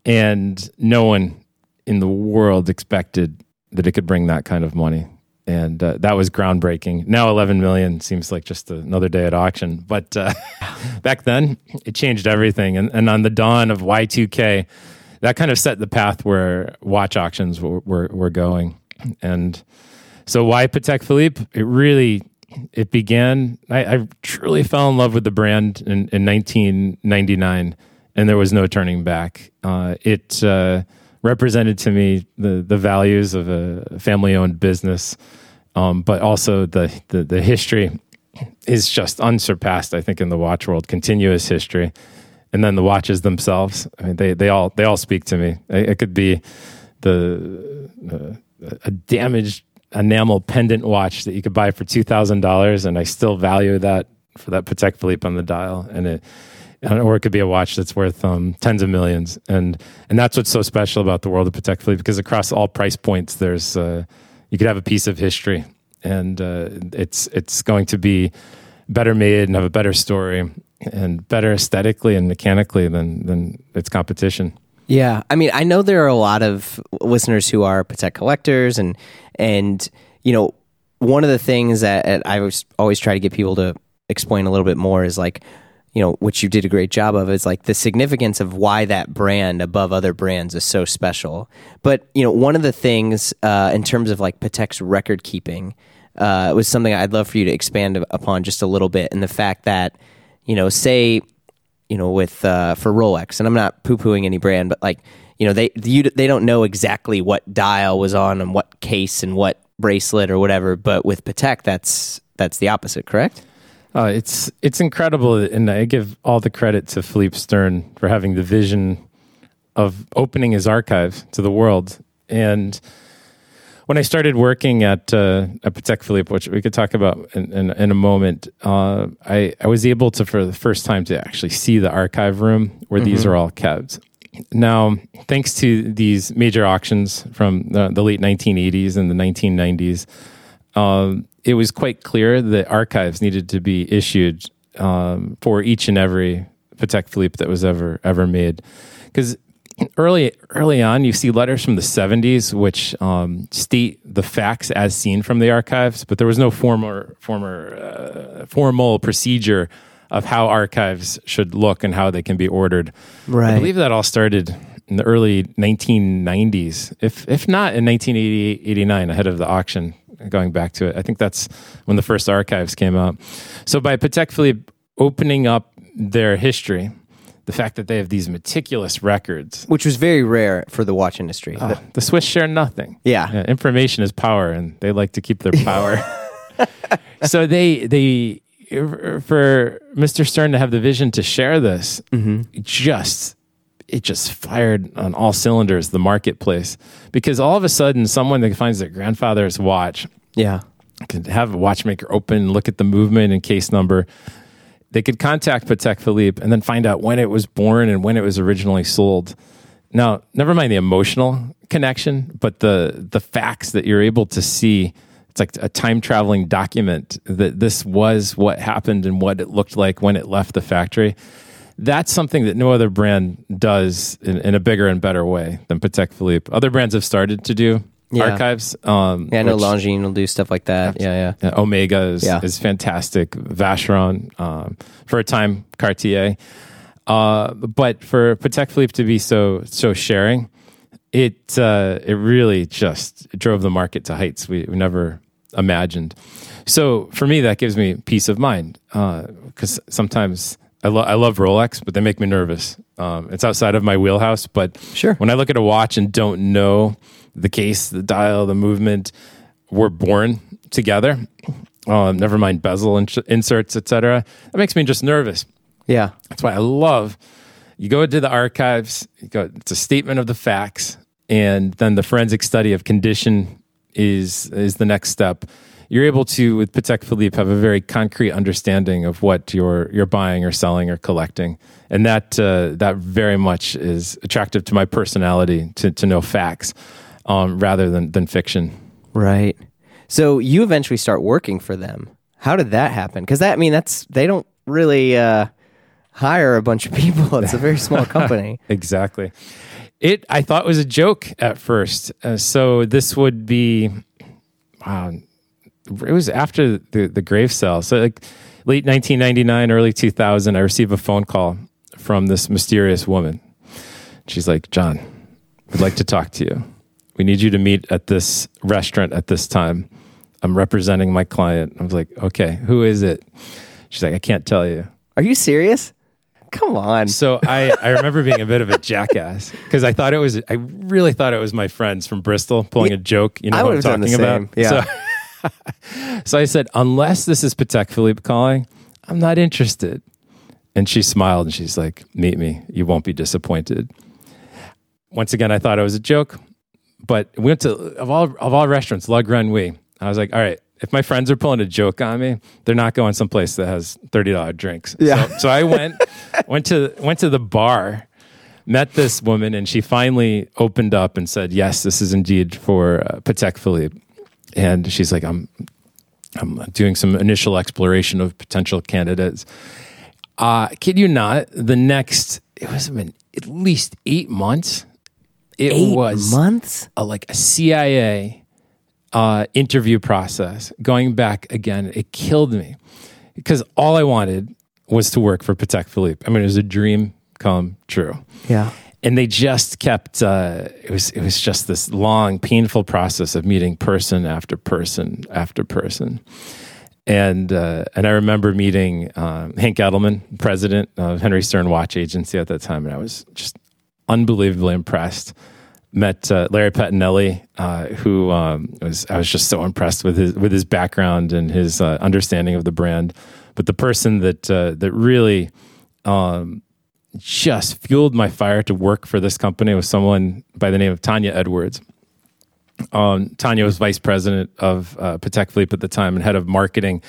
and no one in the world expected that it could bring that kind of money. And uh, that was groundbreaking. Now, 11 million seems like just another day at auction. But uh, back then, it changed everything. And, and on the dawn of Y2K, that kind of set the path where watch auctions were, were, were going. And so why Patek Philippe? It really it began. I, I truly fell in love with the brand in, in 1999, and there was no turning back. Uh, it uh, represented to me the the values of a family owned business, um, but also the, the the history is just unsurpassed. I think in the watch world, continuous history, and then the watches themselves. I mean, they they all they all speak to me. It, it could be the uh, a damaged enamel pendant watch that you could buy for two thousand dollars, and I still value that for that Patek Philippe on the dial, and it. Or it could be a watch that's worth um, tens of millions, and and that's what's so special about the world of Patek Philippe because across all price points, there's uh, you could have a piece of history, and uh, it's it's going to be better made and have a better story and better aesthetically and mechanically than than its competition. Yeah, I mean, I know there are a lot of listeners who are Patek collectors, and and you know, one of the things that I always try to get people to explain a little bit more is like, you know, which you did a great job of, is like the significance of why that brand above other brands is so special. But you know, one of the things uh, in terms of like Patek's record keeping uh, was something I'd love for you to expand upon just a little bit, and the fact that you know, say you know, with uh, for Rolex, and I'm not poo pooing any brand, but like, you know, they you, they don't know exactly what dial was on and what case and what bracelet or whatever. But with Patek, that's that's the opposite, correct? Uh, it's it's incredible, and I give all the credit to Philippe Stern for having the vision of opening his archive to the world. And when I started working at uh, at Patek Philippe, which we could talk about in, in, in a moment, uh, I, I was able to, for the first time, to actually see the archive room where mm-hmm. these are all kept. Now, thanks to these major auctions from the, the late 1980s and the 1990s, um, it was quite clear that archives needed to be issued um, for each and every Patek Philippe that was ever ever made. Because early early on, you see letters from the 70s which um, state the facts as seen from the archives, but there was no former former uh, formal procedure of how archives should look and how they can be ordered. Right. I believe that all started in the early 1990s, if if not in 1988, 89, ahead of the auction. Going back to it, I think that's when the first archives came out. So by Patek Philippe opening up their history, the fact that they have these meticulous records, which was very rare for the watch industry. Uh, the Swiss share nothing. Yeah. yeah, information is power, and they like to keep their power. so they they for Mr. Stern to have the vision to share this, mm-hmm. just it just fired on all cylinders the marketplace because all of a sudden someone that finds their grandfather's watch, yeah, could have a watchmaker open, look at the movement and case number. They could contact Patek Philippe and then find out when it was born and when it was originally sold. Now, never mind the emotional connection, but the the facts that you're able to see it's like a time traveling document that this was what happened and what it looked like when it left the factory. That's something that no other brand does in, in a bigger and better way than Patek Philippe. Other brands have started to do yeah. archives. Um, yeah, I know Longines will do stuff like that. Yeah, yeah. Omega is, yeah. is fantastic. Vacheron, um, for a time, Cartier. Uh, but for Patek Philippe to be so so sharing, it uh, it really just drove the market to heights we, we never imagined. So for me, that gives me peace of mind because uh, sometimes I, lo- I love Rolex, but they make me nervous. Um, it's outside of my wheelhouse, but sure. when I look at a watch and don't know the case, the dial, the movement, we're born together. Um, never mind bezel ins- inserts, etc. That makes me just nervous. Yeah, that's why I love. You go into the archives. You go. It's a statement of the facts, and then the forensic study of condition is is the next step. You're able to with Patek Philippe have a very concrete understanding of what you're you're buying or selling or collecting, and that uh, that very much is attractive to my personality to to know facts um, rather than than fiction. Right. So you eventually start working for them. How did that happen? Because that I mean that's they don't really uh, hire a bunch of people. It's a very small company. exactly. It I thought was a joke at first. Uh, so this would be wow. It was after the the grave sale. So like late 1999, early 2000, I received a phone call from this mysterious woman. She's like, "John, we'd like to talk to you. We need you to meet at this restaurant at this time. I'm representing my client." I was like, "Okay, who is it?" She's like, "I can't tell you." Are you serious? Come on. So I, I remember being a bit of a jackass because I thought it was, I really thought it was my friends from Bristol pulling a joke. You know I what I'm talking about? Yeah. So, so I said, unless this is Patek Philippe calling, I'm not interested. And she smiled and she's like, meet me. You won't be disappointed. Once again, I thought it was a joke, but we went to, of all, of all restaurants, La Grenouille. I was like, all right, if my friends are pulling a joke on me, they're not going someplace that has thirty dollar drinks. Yeah. So, so I went went to went to the bar, met this woman, and she finally opened up and said, "Yes, this is indeed for uh, Patek Philippe." And she's like, "I'm I'm doing some initial exploration of potential candidates." Uh, kid you not, the next it was been at least eight months. It eight was months, a, like a CIA uh, interview process, going back again, it killed me because all I wanted was to work for Patek Philippe. I mean, it was a dream come true. Yeah. And they just kept. Uh, it was. It was just this long, painful process of meeting person after person after person. And uh, and I remember meeting um, Hank Edelman, president of Henri Stern Watch Agency at that time, and I was just unbelievably impressed met uh, Larry Pettinelli, uh, who um, was I was just so impressed with his with his background and his uh, understanding of the brand. But the person that uh, that really um, just fueled my fire to work for this company was someone by the name of Tanya Edwards. Um, Tanya was vice president of uh, Patek Philippe at the time and head of marketing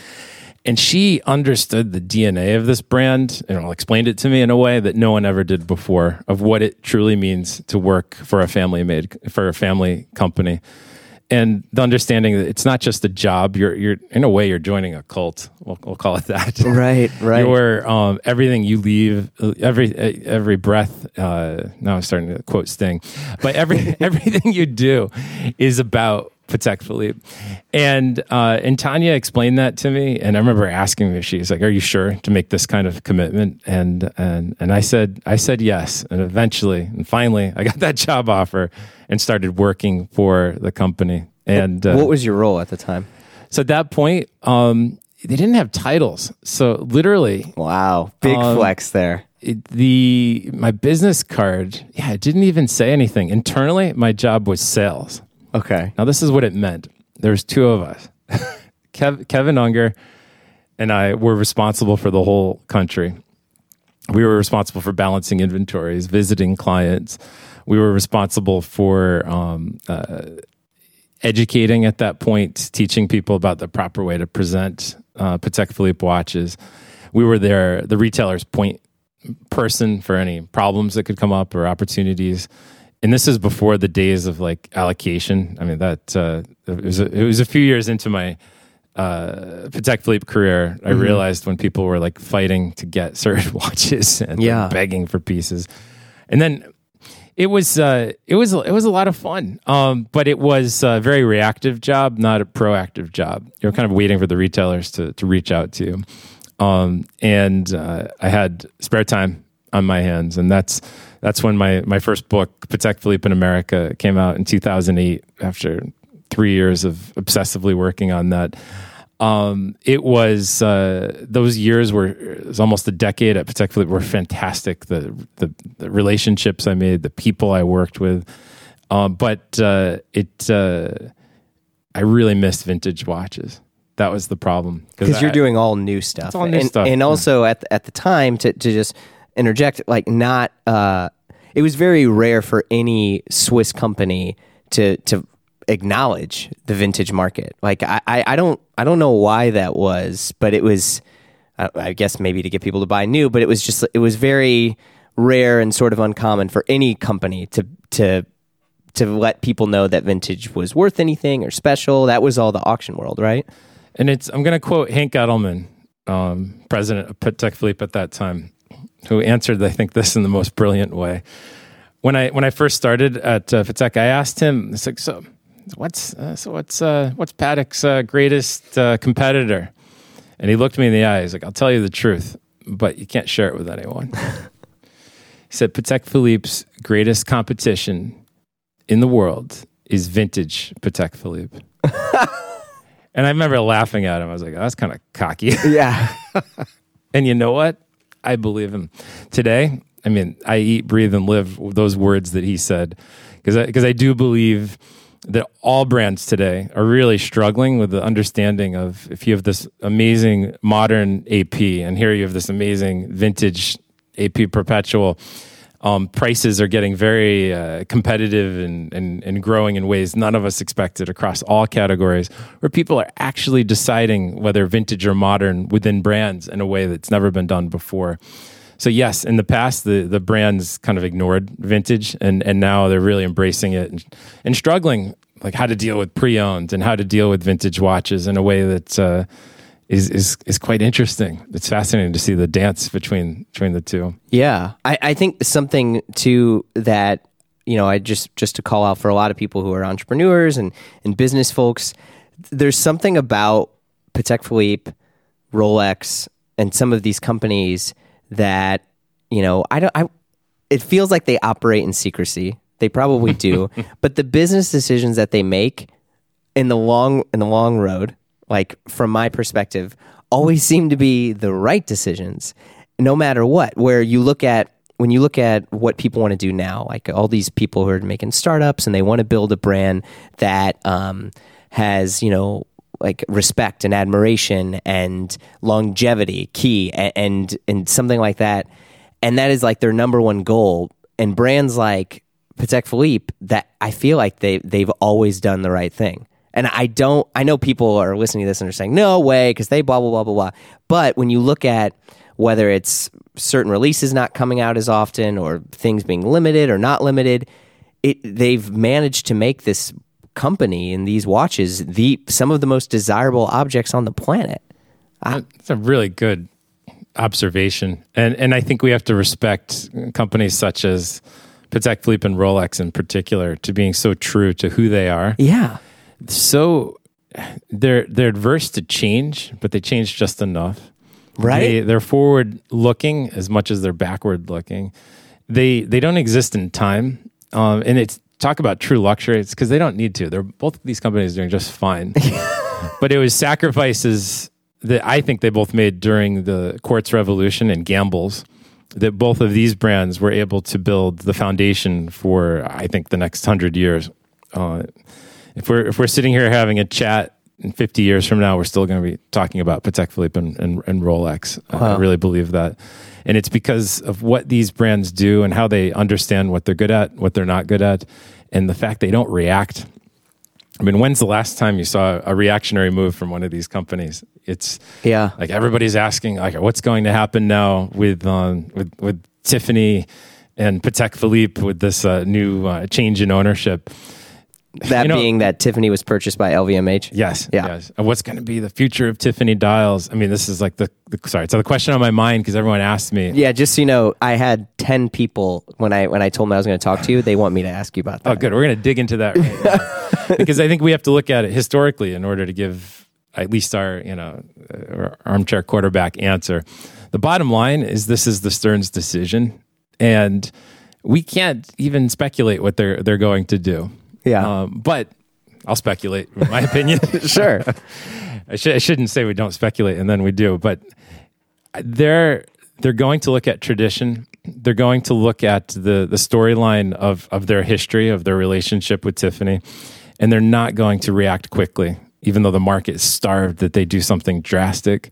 and she understood the DNA of this brand and explained it to me in a way that no one ever did before of what it truly means to work for a family made for a family company. and the understanding that it's not just a job. You're you're in a way you're joining a cult. We'll, we'll call it that. Right, right. You're um, everything you leave, every every breath. Uh, now I'm starting to quote Sting, but every everything you do is about Patek Philippe. And uh, and Tanya explained that to me, and I remember asking her. She's like, "Are you sure to make this kind of commitment?" And and and I said, I said yes. And eventually, and finally, I got that job offer and started working for the company. And uh, what was your role at the time? So at that point, um, they didn't have titles. So literally, wow, big um, flex there. It, the my business card, yeah, it didn't even say anything. Internally, my job was sales. Okay. Now this is what it meant. There's two of us. Kev, Kevin Unger and I were responsible for the whole country. We were responsible for balancing inventories, visiting clients. We were responsible for um, uh, educating at that point, teaching people about the proper way to present uh, Patek Philippe watches. We were there, the retailer's point person for any problems that could come up or opportunities and this is before the days of like allocation. I mean, that uh, it was a, it was a few years into my uh, Patek Philippe career. I mm-hmm. realized when people were like fighting to get certain watches and yeah. like, begging for pieces, and then it was uh, it was it was a lot of fun. Um, but it was a very reactive job, not a proactive job. You're kind of waiting for the retailers to to reach out to you. Um, and uh, I had spare time on my hands, and that's that's when my my first book, Patek Philippe in America, came out in 2008. After three years of obsessively working on that, um, it was uh, those years were it was almost a decade at Patek Philippe were fantastic. The, the, the relationships I made, the people I worked with, um, but uh, it uh, I really missed vintage watches. That was the problem because you're doing all new stuff, all new and, stuff, and also at the, at the time to to just interject, like not. Uh, it was very rare for any Swiss company to to acknowledge the vintage market. Like I, I don't I don't know why that was, but it was I guess maybe to get people to buy new, but it was just it was very rare and sort of uncommon for any company to to to let people know that vintage was worth anything or special. That was all the auction world, right? And it's I'm going to quote Hank Edelman, um, president of Patek Philippe at that time who answered, I think, this in the most brilliant way. When I when I first started at uh, Patek, I asked him, "It's like, so what's uh, so what's uh, what's Patek's uh, greatest uh, competitor?" And he looked me in the eye. He's like, "I'll tell you the truth, but you can't share it with anyone." he said, "Patek Philippe's greatest competition in the world is vintage Patek Philippe." and I remember laughing at him. I was like, oh, "That's kind of cocky." Yeah. and you know what? I believe him. Today, I mean, I eat, breathe, and live those words that he said because I, because I do believe that all brands today are really struggling with the understanding of if you have this amazing modern AP and here you have this amazing vintage AP perpetual um, prices are getting very uh, competitive and, and, and growing in ways none of us expected across all categories, where people are actually deciding whether vintage or modern within brands in a way that's never been done before. So yes, in the past the the brands kind of ignored vintage, and and now they're really embracing it and, and struggling like how to deal with pre-owned and how to deal with vintage watches in a way that. Uh, is is is quite interesting. It's fascinating to see the dance between between the two. Yeah, I, I think something too that you know I just just to call out for a lot of people who are entrepreneurs and and business folks. There's something about Patek Philippe, Rolex, and some of these companies that you know I don't. I it feels like they operate in secrecy. They probably do, but the business decisions that they make in the long in the long road like from my perspective, always seem to be the right decisions, no matter what. Where you look at when you look at what people want to do now, like all these people who are making startups and they want to build a brand that um, has, you know, like respect and admiration and longevity key and, and and something like that, and that is like their number one goal. And brands like Patek Philippe, that I feel like they they've always done the right thing. And I don't, I know people are listening to this and are saying, no way, because they blah, blah, blah, blah, blah. But when you look at whether it's certain releases not coming out as often or things being limited or not limited, it, they've managed to make this company and these watches the some of the most desirable objects on the planet. It's a really good observation, and and I think we have to respect companies such as Patek Philippe and Rolex in particular to being so true to who they are. Yeah, so they're they're adverse to change, but they change just enough. Right. They, they're forward looking as much as they're backward looking. They they don't exist in time, um, and it's talk about true luxury. It's because they don't need to. They're both of these companies doing just fine. but it was sacrifices that I think they both made during the quartz revolution and gambles that both of these brands were able to build the foundation for I think the next hundred years. Uh, if we're if we're sitting here having a chat in 50 years from now, we're still going to be talking about Patek Philippe and, and, and Rolex. Wow. I really believe that. And it's because of what these brands do and how they understand what they're good at, what they're not good at, and the fact they don't react. I mean, when's the last time you saw a reactionary move from one of these companies? It's yeah, like everybody's asking, like, what's going to happen now with um, with with Tiffany and Patek Philippe with this uh, new uh, change in ownership? That you know, being that Tiffany was purchased by LVMH. Yes. Yeah. Yes. And what's going to be the future of Tiffany dials? I mean, this is like the, the sorry. So the question on my mind because everyone asked me. Yeah. Just so you know, I had ten people when I when I told them I was going to talk to you. They want me to ask you about oh, that. Oh, good. We're going to dig into that right because I think we have to look at it historically in order to give at least our you know uh, our armchair quarterback answer. The bottom line is this is the Sterns decision, and we can't even speculate what they're they're going to do. Yeah. Um, but I'll speculate, my opinion. sure. I, sh- I shouldn't say we don't speculate and then we do, but they're they're going to look at tradition. They're going to look at the the storyline of of their history of their relationship with Tiffany, and they're not going to react quickly, even though the market is starved that they do something drastic.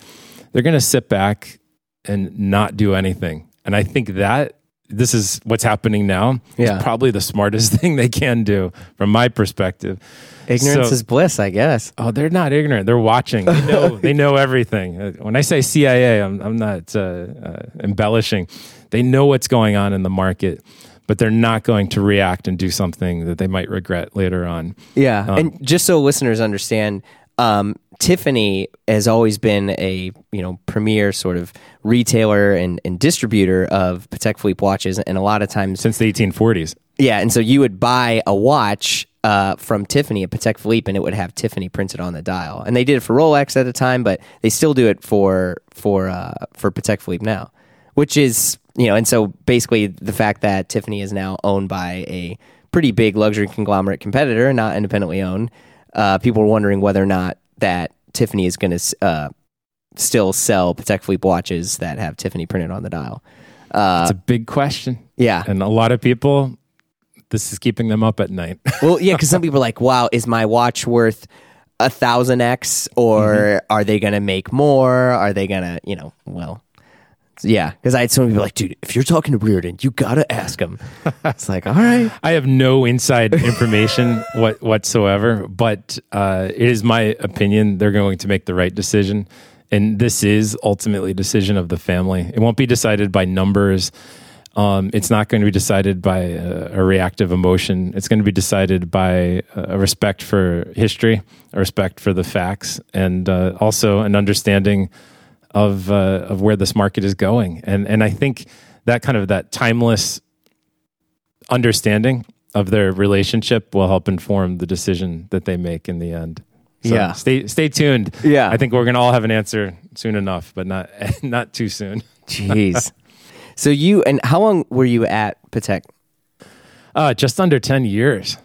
They're going to sit back and not do anything, and I think that this is what's happening now. Yeah. It's probably the smartest thing they can do from my perspective. Ignorance so, is bliss, I guess. Oh, they're not ignorant. They're watching. They know. they know everything. Uh, when I say CIA, I'm, I'm not uh, uh, embellishing. They know what's going on in the market, but they're not going to react and do something that they might regret later on. Yeah, um, and just so listeners understand, um, Tiffany has always been a you know premier sort of retailer and, and distributor of Patek Philippe watches, and a lot of times since the 1840s. Yeah, and so you would buy a watch uh, from Tiffany, a Patek Philippe, and it would have Tiffany printed on the dial. And they did it for Rolex at the time, but they still do it for for uh, for Patek Philippe now, which is you know. And so basically, the fact that Tiffany is now owned by a pretty big luxury conglomerate competitor, not independently owned, uh, people are wondering whether or not that Tiffany is going to uh, still sell Patek Philippe watches that have Tiffany printed on the dial. Uh, it's a big question. Yeah, and a lot of people, this is keeping them up at night. well, yeah, because some people are like, "Wow, is my watch worth?" a thousand X or mm-hmm. are they gonna make more? Are they gonna, you know, well, yeah, because I had some people like, dude, if you're talking to Reardon, you gotta ask him. it's like, all right. I have no inside information what, whatsoever, but uh, it is my opinion they're going to make the right decision, and this is ultimately a decision of the family. It won't be decided by numbers. Um, it's not going to be decided by a, a, reactive emotion. It's going to be decided by a respect for history, a respect for the facts, and uh, also an understanding of uh, of where this market is going. And and I think that kind of that timeless understanding of their relationship will help inform the decision that they make in the end. So yeah. Stay stay tuned. Yeah. I think we're gonna all have an answer soon enough, but not not too soon. Jeez. so you and how long were you at Patek? Uh, just under ten years.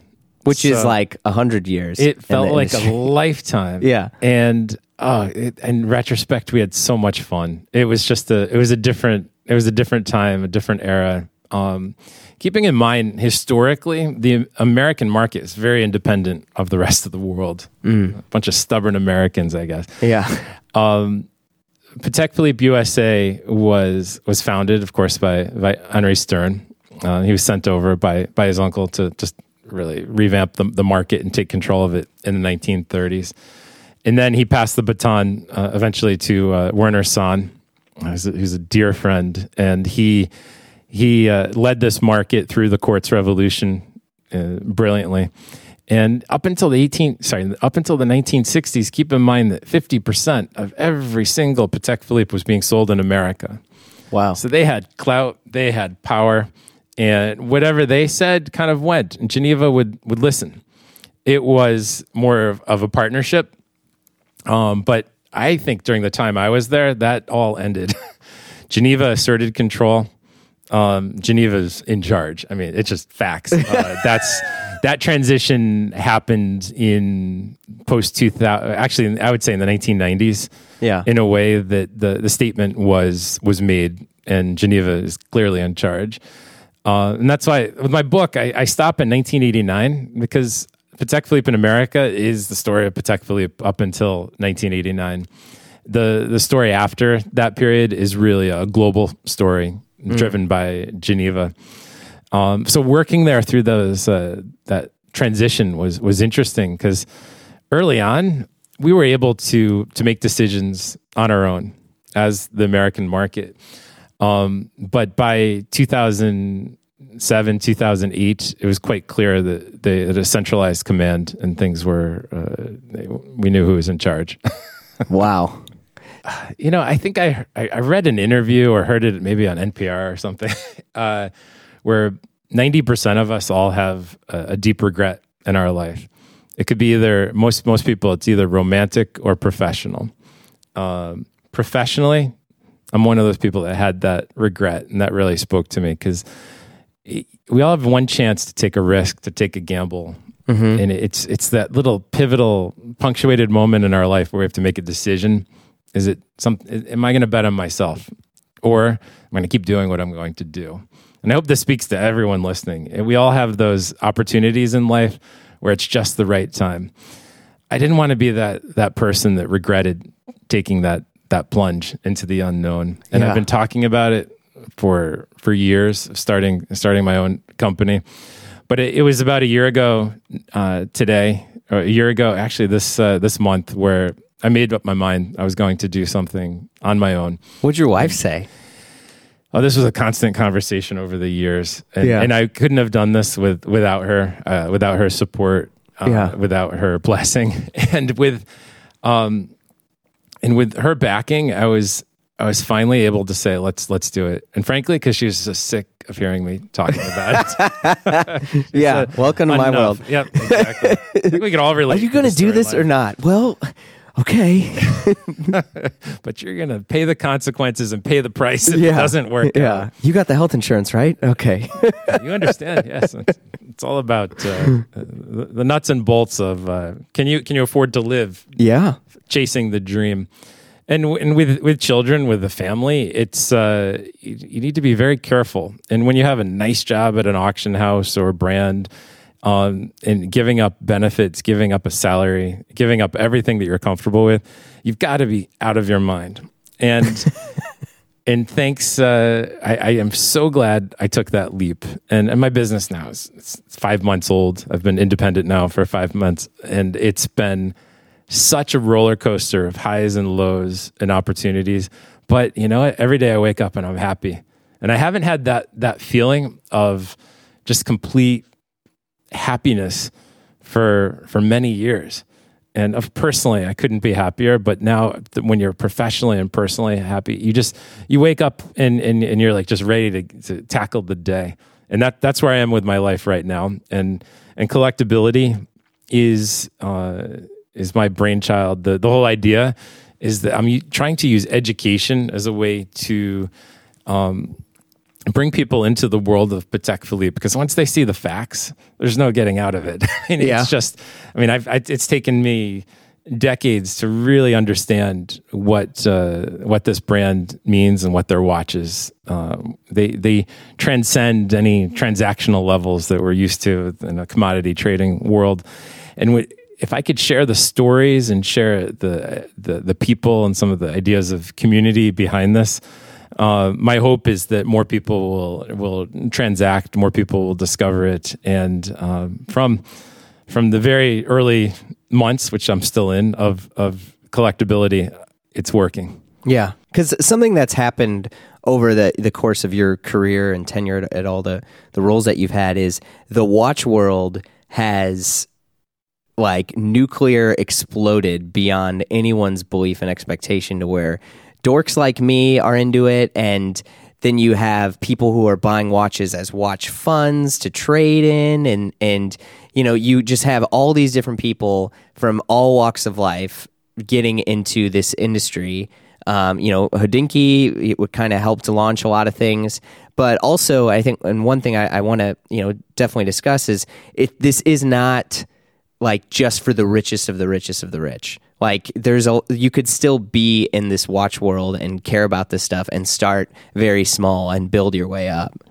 Which so is like a hundred years. It felt like a lifetime. yeah. And oh, it, in retrospect, we had so much fun. It was just a, it was a different, it was a different time, a different era. Um, keeping in mind historically, the American market is very independent of the rest of the world. Mm. A bunch of stubborn Americans, I guess. Yeah. Um, Patek Philippe USA was was founded, of course, by, by Henri Stern. Uh, he was sent over by by his uncle to just really revamp the, the market and take control of it in the 1930s and then he passed the baton uh, eventually to uh, Werner Sonn, who's a, who's a, dear friend, and he he uh, led this market through the quartz revolution uh, brilliantly. And up until the 18, sorry, up until the 1960s, keep in mind that 50% of every single Patek Philippe was being sold in America. Wow. So they had clout, they had power, and whatever they said kind of went. And Geneva would would listen. It was more of, of a partnership. Um, but I think during the time I was there, that all ended. Geneva asserted control. Um, Geneva's in charge. I mean, it's just facts. Uh, that's that transition happened in post 2000. Actually, I would say in the 1990s. Yeah. In a way that the the statement was was made, and Geneva is clearly in charge. Uh, and that's why with my book, I, I stop in 1989 because Patek Philippe in America is the story of Patek Philippe up until 1989. The the story after that period is really a global story mm. driven by Geneva. Um, so working there through those uh, that transition was was interesting because early on we were able to to make decisions on our own as the American market. Um, but by 2007, 2008, it was quite clear that they had a centralized command and things were, uh, they, we knew who was in charge. wow. You know, I think I, I read an interview or heard it maybe on NPR or something uh, where 90% of us all have a, a deep regret in our life. It could be either, most, most people, it's either romantic or professional. Um, professionally, I'm one of those people that had that regret, and that really spoke to me because we all have one chance to take a risk, to take a gamble. Mm-hmm. And it's it's that little pivotal punctuated moment in our life where we have to make a decision. Is it some am I going to bet on myself or am I going to keep doing what I'm going to do? And I hope this speaks to everyone listening. We all have those opportunities in life where it's just the right time. I didn't want to be that that person that regretted taking that that plunge into the unknown. And yeah. I've been talking about it for for years, starting starting my own company. But it, it was about a year ago uh, today, or a year ago, actually this uh, this month, where I made up my mind I was going to do something on my own. What'd your wife say? Oh, this was a constant conversation over the years, and, yeah. and I couldn't have done this with without her, uh, without her support, uh, yeah. without her blessing, and with, um, and with her backing, I was I was finally able to say, "Let's let's do it." And frankly, because she was sick of hearing me talking about it. yeah, said, welcome to my world. Yep, exactly. I think we can all relate. Are you going to do this or not? Well, okay. but you're going to pay the consequences and pay the price if yeah. it doesn't work. Yeah, out. you got the health insurance, right? Okay. you understand? Yes. It's, it's all about uh, the, the, nuts and bolts of uh, can you can you afford to live? Yeah, chasing the dream. And and with with children with a family it's uh, you, you, need to be very careful. And when you have a nice job at an auction house or a brand um, and giving up benefits giving up a salary giving up everything that you're comfortable with you've got to be out of your mind. And and thanks uh, I, I, am so glad i took that leap. And, and my business now is five months old. I've been independent now for five months. And it's been such a roller coaster of highs and lows and opportunities. But you know, every day I wake up and I'm happy. And I haven't had that that feeling of just complete happiness for for many years. And of personally, I couldn't be happier. But now, when you're professionally and personally happy, you just you wake up and and, and you're like just ready to, to tackle the day. And that that's where I am with my life right now. And and collectability is uh, is my brainchild. The the whole idea is that I'm trying to use education as a way to um, bring people into the world of Patek Philippe because once they see the facts, there's no getting out of it. I mean, yeah. It's just, I mean, I've, I, it's taken me decades to really understand what uh, what this brand means and what their watches. Um, they they transcend any transactional levels that we're used to in a commodity trading world, and if I could share the stories and share the, the, the people and some of the ideas of community behind this, uh, my hope is that more people will will transact, more people will discover it, and uh, from from the very early months, which I'm still in of of collectability, it's working. Yeah, because something that's happened over the the course of your career and tenure at, at all the the roles that you've had is the watch world has like nuclear exploded beyond anyone's belief and expectation to where dorks like me are into it. And then you have people who are buying watches as watch funds to trade in. And and you know you just have all these different people from all walks of life getting into this industry. Um, you know Hodinkee would kind of help to launch a lot of things. But also I think and one thing I, I want to you know definitely discuss is it this is not like just for the richest of the richest of the rich. Like there's a you could still be in this watch world and care about this stuff and start very small and build your way up.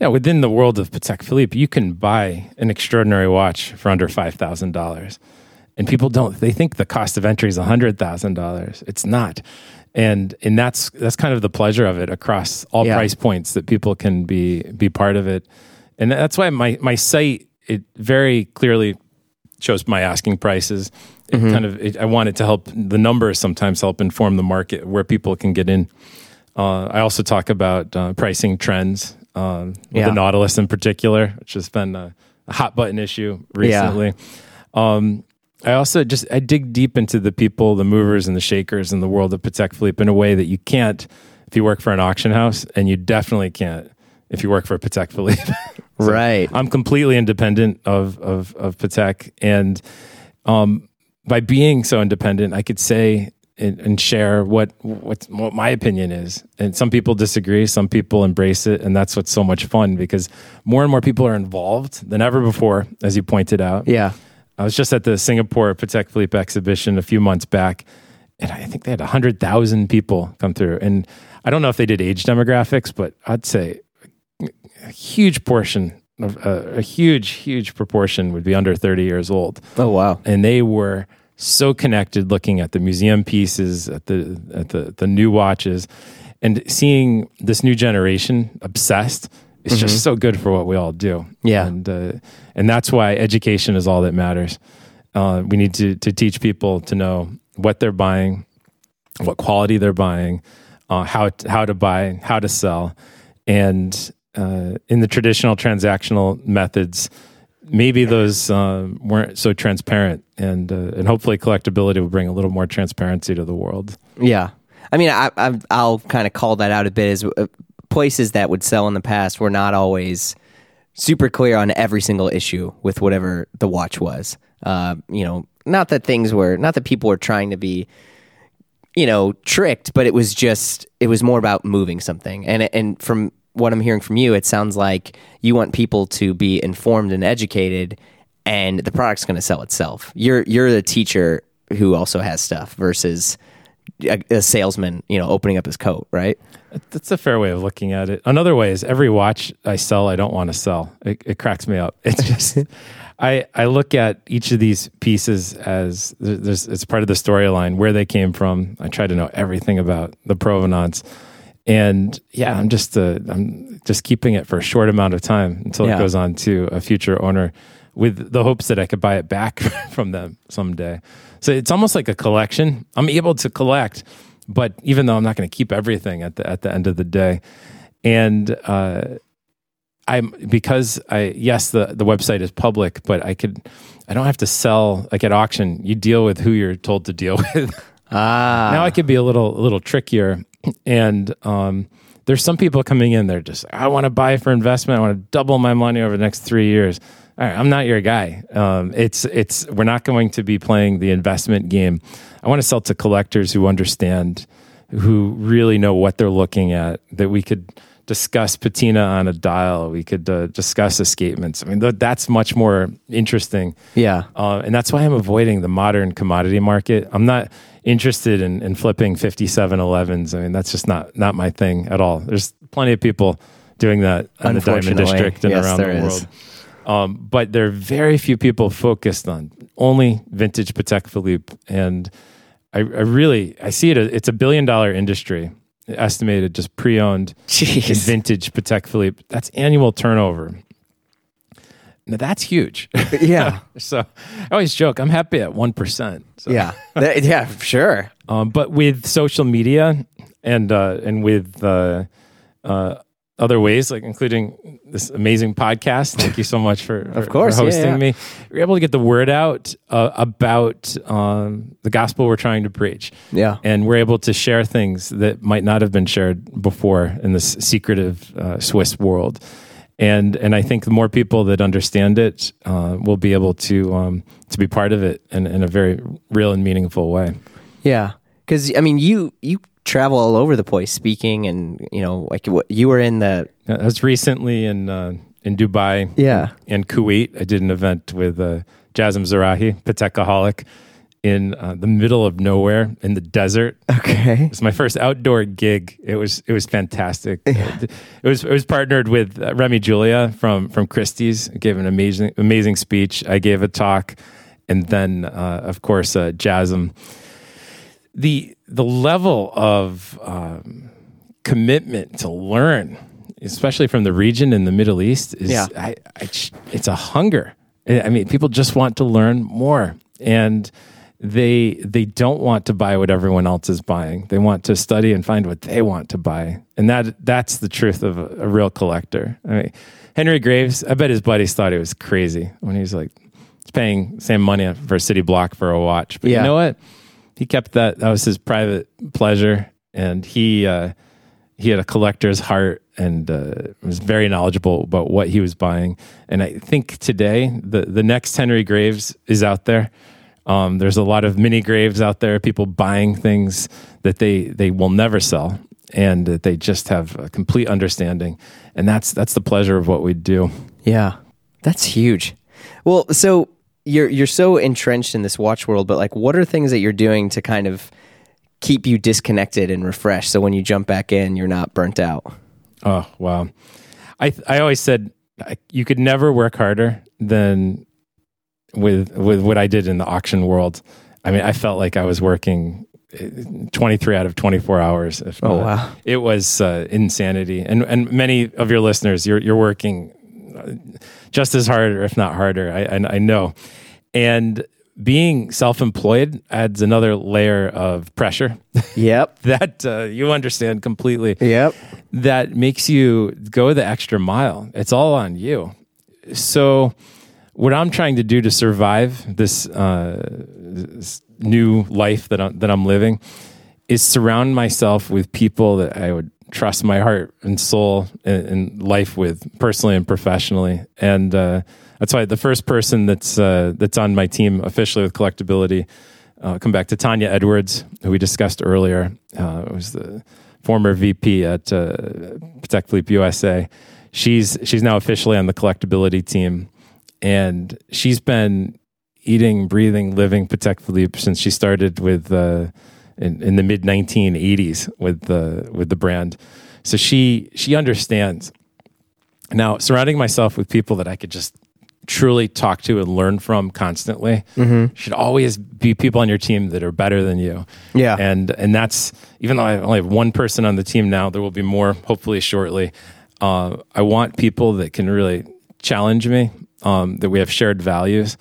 Yeah, within the world of Patek Philippe, you can buy an extraordinary watch for under five thousand dollars, and people don't. They think the cost of entry is hundred thousand dollars. It's not, and and that's that's kind of the pleasure of it across all yeah. price points that people can be be part of it, and that's why my my site it very clearly shows my asking prices. It mm-hmm. kind of, it, I wanted to help the numbers sometimes help inform the market where people can get in. Uh, I also talk about uh, pricing trends, uh, yeah. the Nautilus in particular, which has been a, a hot button issue recently. Yeah. Um, I also just I dig deep into the people, the movers and the shakers in the world of Patek Philippe in a way that you can't if you work for an auction house, and you definitely can't if you work for Patek Philippe. so right. I'm completely independent of of of Patek, and um, by being so independent, I could say and, and share what, what what my opinion is. And some people disagree, some people embrace it, and that's what's so much fun because more and more people are involved than ever before, as you pointed out. Yeah. I was just at the Singapore Patek Philippe exhibition a few months back, and I think they had 100,000 people come through. And I don't know if they did age demographics, but I'd say a huge portion of uh, a huge, huge proportion would be under 30 years old. Oh, wow. And they were so connected looking at the museum pieces, at the, at the, the new watches, and seeing this new generation obsessed. It's mm-hmm. just so good for what we all do. Yeah. And, uh, and that's why education is all that matters. Uh, we need to, to teach people to know what they're buying, what quality they're buying, uh, how, how to buy, how to sell. And uh, in the traditional transactional methods, maybe those uh, weren't so transparent, and uh, and hopefully collectability will bring a little more transparency to the world. Yeah, I mean, I, I will kind of call that out a bit as uh, places that would sell in the past were not always super clear on every single issue with whatever the watch was. Uh, you know, not that things were, not that people were trying to be you know tricked but it was just it was more about moving something and and from what I'm hearing from you, it sounds like you want people to be informed and educated, and the product's going to sell itself. You're you're the teacher who also has stuff versus a, a, salesman, you know, opening up his coat, right? That's a fair way of looking at it. Another way is every watch I sell, I don't want to sell. It, it cracks me up. It's just. I, I look at each of these pieces as there's, it's part of the storyline, where they came from. I try to know everything about the provenance and yeah, I'm just uh, I'm just keeping it for a short amount of time until yeah. it goes on to a future owner, with the hopes that I could buy it back from them someday. So it's almost like a collection. I'm able to collect, but even though I'm not going to keep everything at the at the end of the day, and uh, I'm because I yes the the website is public, but I could I don't have to sell like at auction. You deal with who you're told to deal with. Ah. Now I could be a little a little trickier and um, there's some people coming in. They're just, I want to buy for investment. I want to double my money over the next three years. All right, I'm not your guy. Um, it's it's we're not going to be playing the investment game. I want to sell to collectors who understand, who really know what they're looking at. That we could discuss patina on a dial. We could uh, discuss escapements. I mean, th- that's much more interesting. Yeah. Uh, and that's why I'm avoiding the modern commodity market. I'm not interested in, in flipping 5711s. I mean, that's just not, not my thing at all. There's plenty of people doing that in the Diamond District and yes, around the world. Um, but there are very few people focused on only vintage Patek Philippe. And I, I really, I see it, it's a billion dollar industry estimated just pre-owned vintage Patek Philippe. That's annual turnover. Now that's huge. Yeah. so I always joke, I'm happy at 1%. So. Yeah. yeah, sure. Um, but with social media and, uh, and with, uh, uh, other ways, like including this amazing podcast. Thank you so much for, of course, for hosting yeah, yeah. me. We're able to get the word out uh, about um, the gospel we're trying to preach. Yeah. And we're able to share things that might not have been shared before in this secretive uh, Swiss world. And and I think the more people that understand it uh, will be able to um, to be part of it in, in a very real and meaningful way. Yeah, because I mean, you you travel all over the place speaking, and you know, like what you were in the. I was recently in uh, in Dubai. Yeah. And Kuwait, I did an event with uh, Jasem Zeraei, Patekaholic, in uh, the middle of nowhere in the desert. Okay. It was my first outdoor gig. It was it was fantastic. It was it was partnered with uh, Remy Julia from from Christie's. It gave an amazing amazing speech. I gave a talk, and then uh, of course uh, Jasem. The the level of um, commitment to learn, especially from the region in the Middle East, is Yeah. I, I, it's a hunger. I mean, people just want to learn more, and they they don't want to buy what everyone else is buying. They want to study and find what they want to buy, and that that's the truth of a, a real collector. I mean, Henry Graves. I bet his buddies thought he was crazy when he was like, paying same money for a city block for a watch. But Yeah. you know what? He kept that. That was his private pleasure, and he uh, he had a collector's heart and uh, was very knowledgeable about what he was buying. And I think today the the next Henry Graves is out there. Um, there's a lot of mini graves out there, people buying things that they they will never sell, and that they just have a complete understanding. And that's that's the pleasure of what we do. Yeah, that's huge. Well, so you're you're so entrenched in this watch world, but like, what are things that you're doing to kind of keep you disconnected and refreshed? So when you jump back in, you're not burnt out. Oh wow! I I always said I, you could never work harder than with with what I did in the auction world. I mean, I felt like I was working eh, 23 out of 24 hours. If Oh, wow. It was uh, insanity. And and many of your listeners, you're you're working just as hard, or if not harder. I I, I know. And being self-employed adds another layer of pressure Yep. that uh, you understand completely Yep. that makes you go the extra mile. It's all on you. So, what I'm trying to do to survive this, uh, this new life that I'm, that I'm living is surround myself with people that I would trust my heart and soul and, life with, personally and professionally. And uh, that's why the first person that's uh, that's on my team officially with collectability. Uh, come back to Tanya Edwards, who we discussed earlier. Uh, was the former VP at uh, Patek Philippe USA. She's she's now officially on the collectability team, and she's been eating, breathing, living Patek Philippe since she started with uh, in, in the mid 1980s with the with the brand. So she she understands. Now, surrounding myself with people that I could just truly talk to and learn from constantly should always be people on your team that are better than you. Yeah. And and that's even though I only have one person on the team now, there will be more hopefully shortly. Uh, I want people that can really challenge me, um, that we have shared values,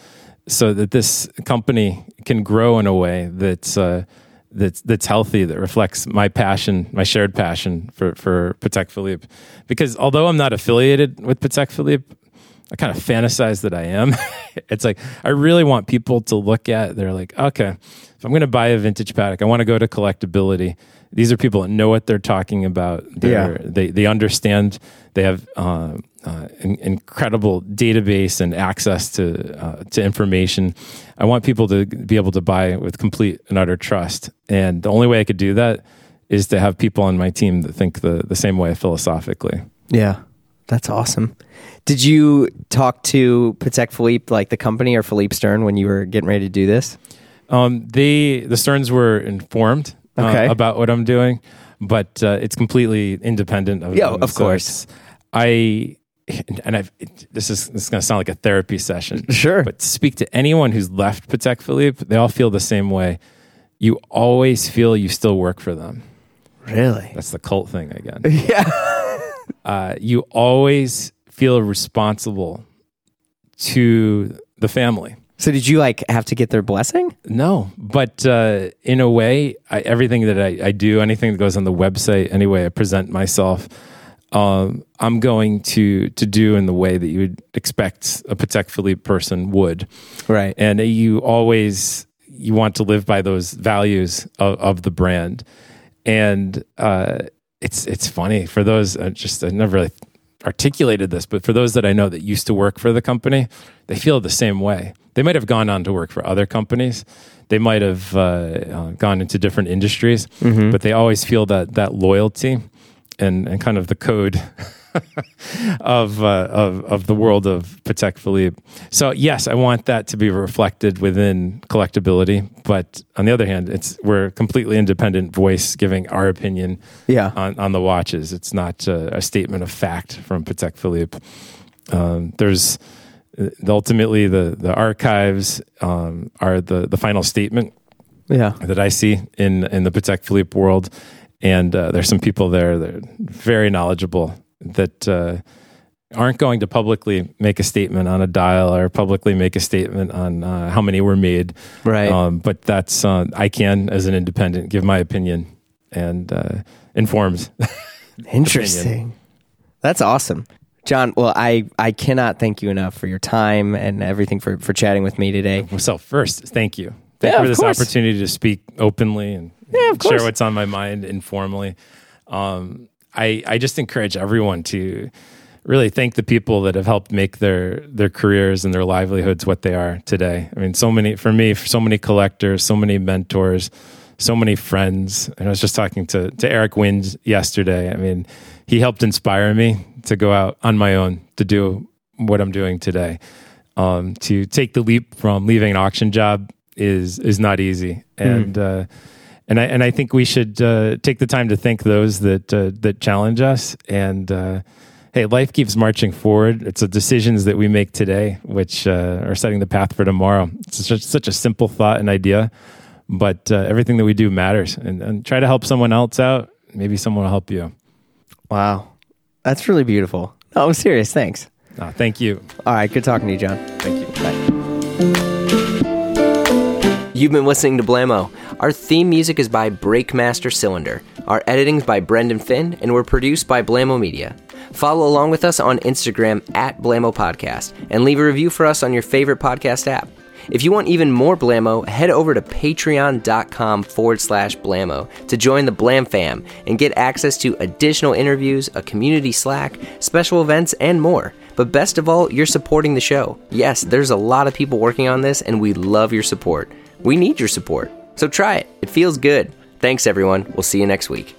so that this company can grow in a way that's uh, that's that's healthy, that reflects my passion, my shared passion for for Patek Philippe. Because although I'm not affiliated with Patek Philippe, I kind of fantasize that I am. it's like I really want people to look at. They're like, okay, if I'm going to buy a vintage Patek, I want to go to collectability. These are people that know what they're talking about. They're, Yeah. they they understand. They have uh, uh, in, incredible database and access to uh, to information. I want people to be able to buy with complete and utter trust. And the only way I could do that is to have people on my team that think the the same way philosophically. Yeah. That's awesome. Did you talk to Patek Philippe, like the company, or Philippe Stern when you were getting ready to do this? Um, they the Sterns were informed uh, Okay. about what I'm doing, but uh, it's completely independent of Yeah, them. of So course. I and I've this is this is going to sound like a therapy session. Sure. but speak to anyone who's left Patek Philippe, they all feel the same way. You always feel you still work for them. Really? That's the cult thing again. Yeah. Uh, you always feel responsible to the family. So did you like have to get their blessing? No, but uh, in a way, I, everything that I, I do, anything that goes on the website, anyway, I present myself, um, I'm going to to do in the way that you would expect a Patek Philippe person would. Right. And you always you want to live by those values of, of the brand. And uh, it's it's funny for those uh, just I never really articulated this, but for those that I know that used to work for the company, they feel the same way. They might have gone on to work for other companies. They might have uh, uh, gone into different industries, mm-hmm. but they always feel that that loyalty and and kind of the code of, uh, of of the world of Patek Philippe. So yes, I want that to be reflected within collectability, but on the other hand, it's we're a completely independent voice giving our opinion yeah. on on the watches. It's not a, a statement of fact from Patek Philippe. Um, there's uh, ultimately the the archives um, are the the final statement yeah. that I see in in the Patek Philippe world and uh, there's some people there that are very knowledgeable that uh, aren't going to publicly make a statement on a dial or publicly make a statement on uh, how many were made. Right. Um, but that's uh, I can, as an independent, give my opinion and uh, informs. Interesting. Opinion. That's awesome. John, well, I, I cannot thank you enough for your time and everything for, for chatting with me today. So, first, thank you. Thank yeah, you for this course. opportunity to speak openly and yeah, share what's on my mind informally. Um, I I just encourage everyone to really thank the people that have helped make their their careers and their livelihoods what they are today. I mean, so many for me, for so many collectors, so many mentors, so many friends. And I was just talking to to Eric Wind yesterday. I mean, he helped inspire me to go out on my own to do what I'm doing today. Um, to take the leap from leaving an auction job is is not easy, and mm. uh, and I and I think we should uh, take the time to thank those that uh, that challenge us. And uh, hey, life keeps marching forward. It's the decisions that we make today which uh, are setting the path for tomorrow. It's such, such a simple thought and idea, but uh, everything that we do matters. And, and try to help someone else out. Maybe someone will help you. Wow, that's really beautiful. No, I'm serious. Thanks. Oh, thank you. All right, good talking to you, John. Thank you. Bye. You've been listening to Blamo. Our theme music is by Breakmaster Cylinder. Our editing is by Brendan Finn, and we're produced by Blamo Media. Follow along with us on Instagram at Blamo Podcast, and leave a review for us on your favorite podcast app. If you want even more Blamo, head over to patreon.com forward slash Blamo to join the Blam fam and get access to additional interviews, a community Slack, special events, and more. But best of all, you're supporting the show. Yes, there's a lot of people working on this, and we love your support. We need your support. So try it. It feels good. Thanks, everyone. We'll see you next week.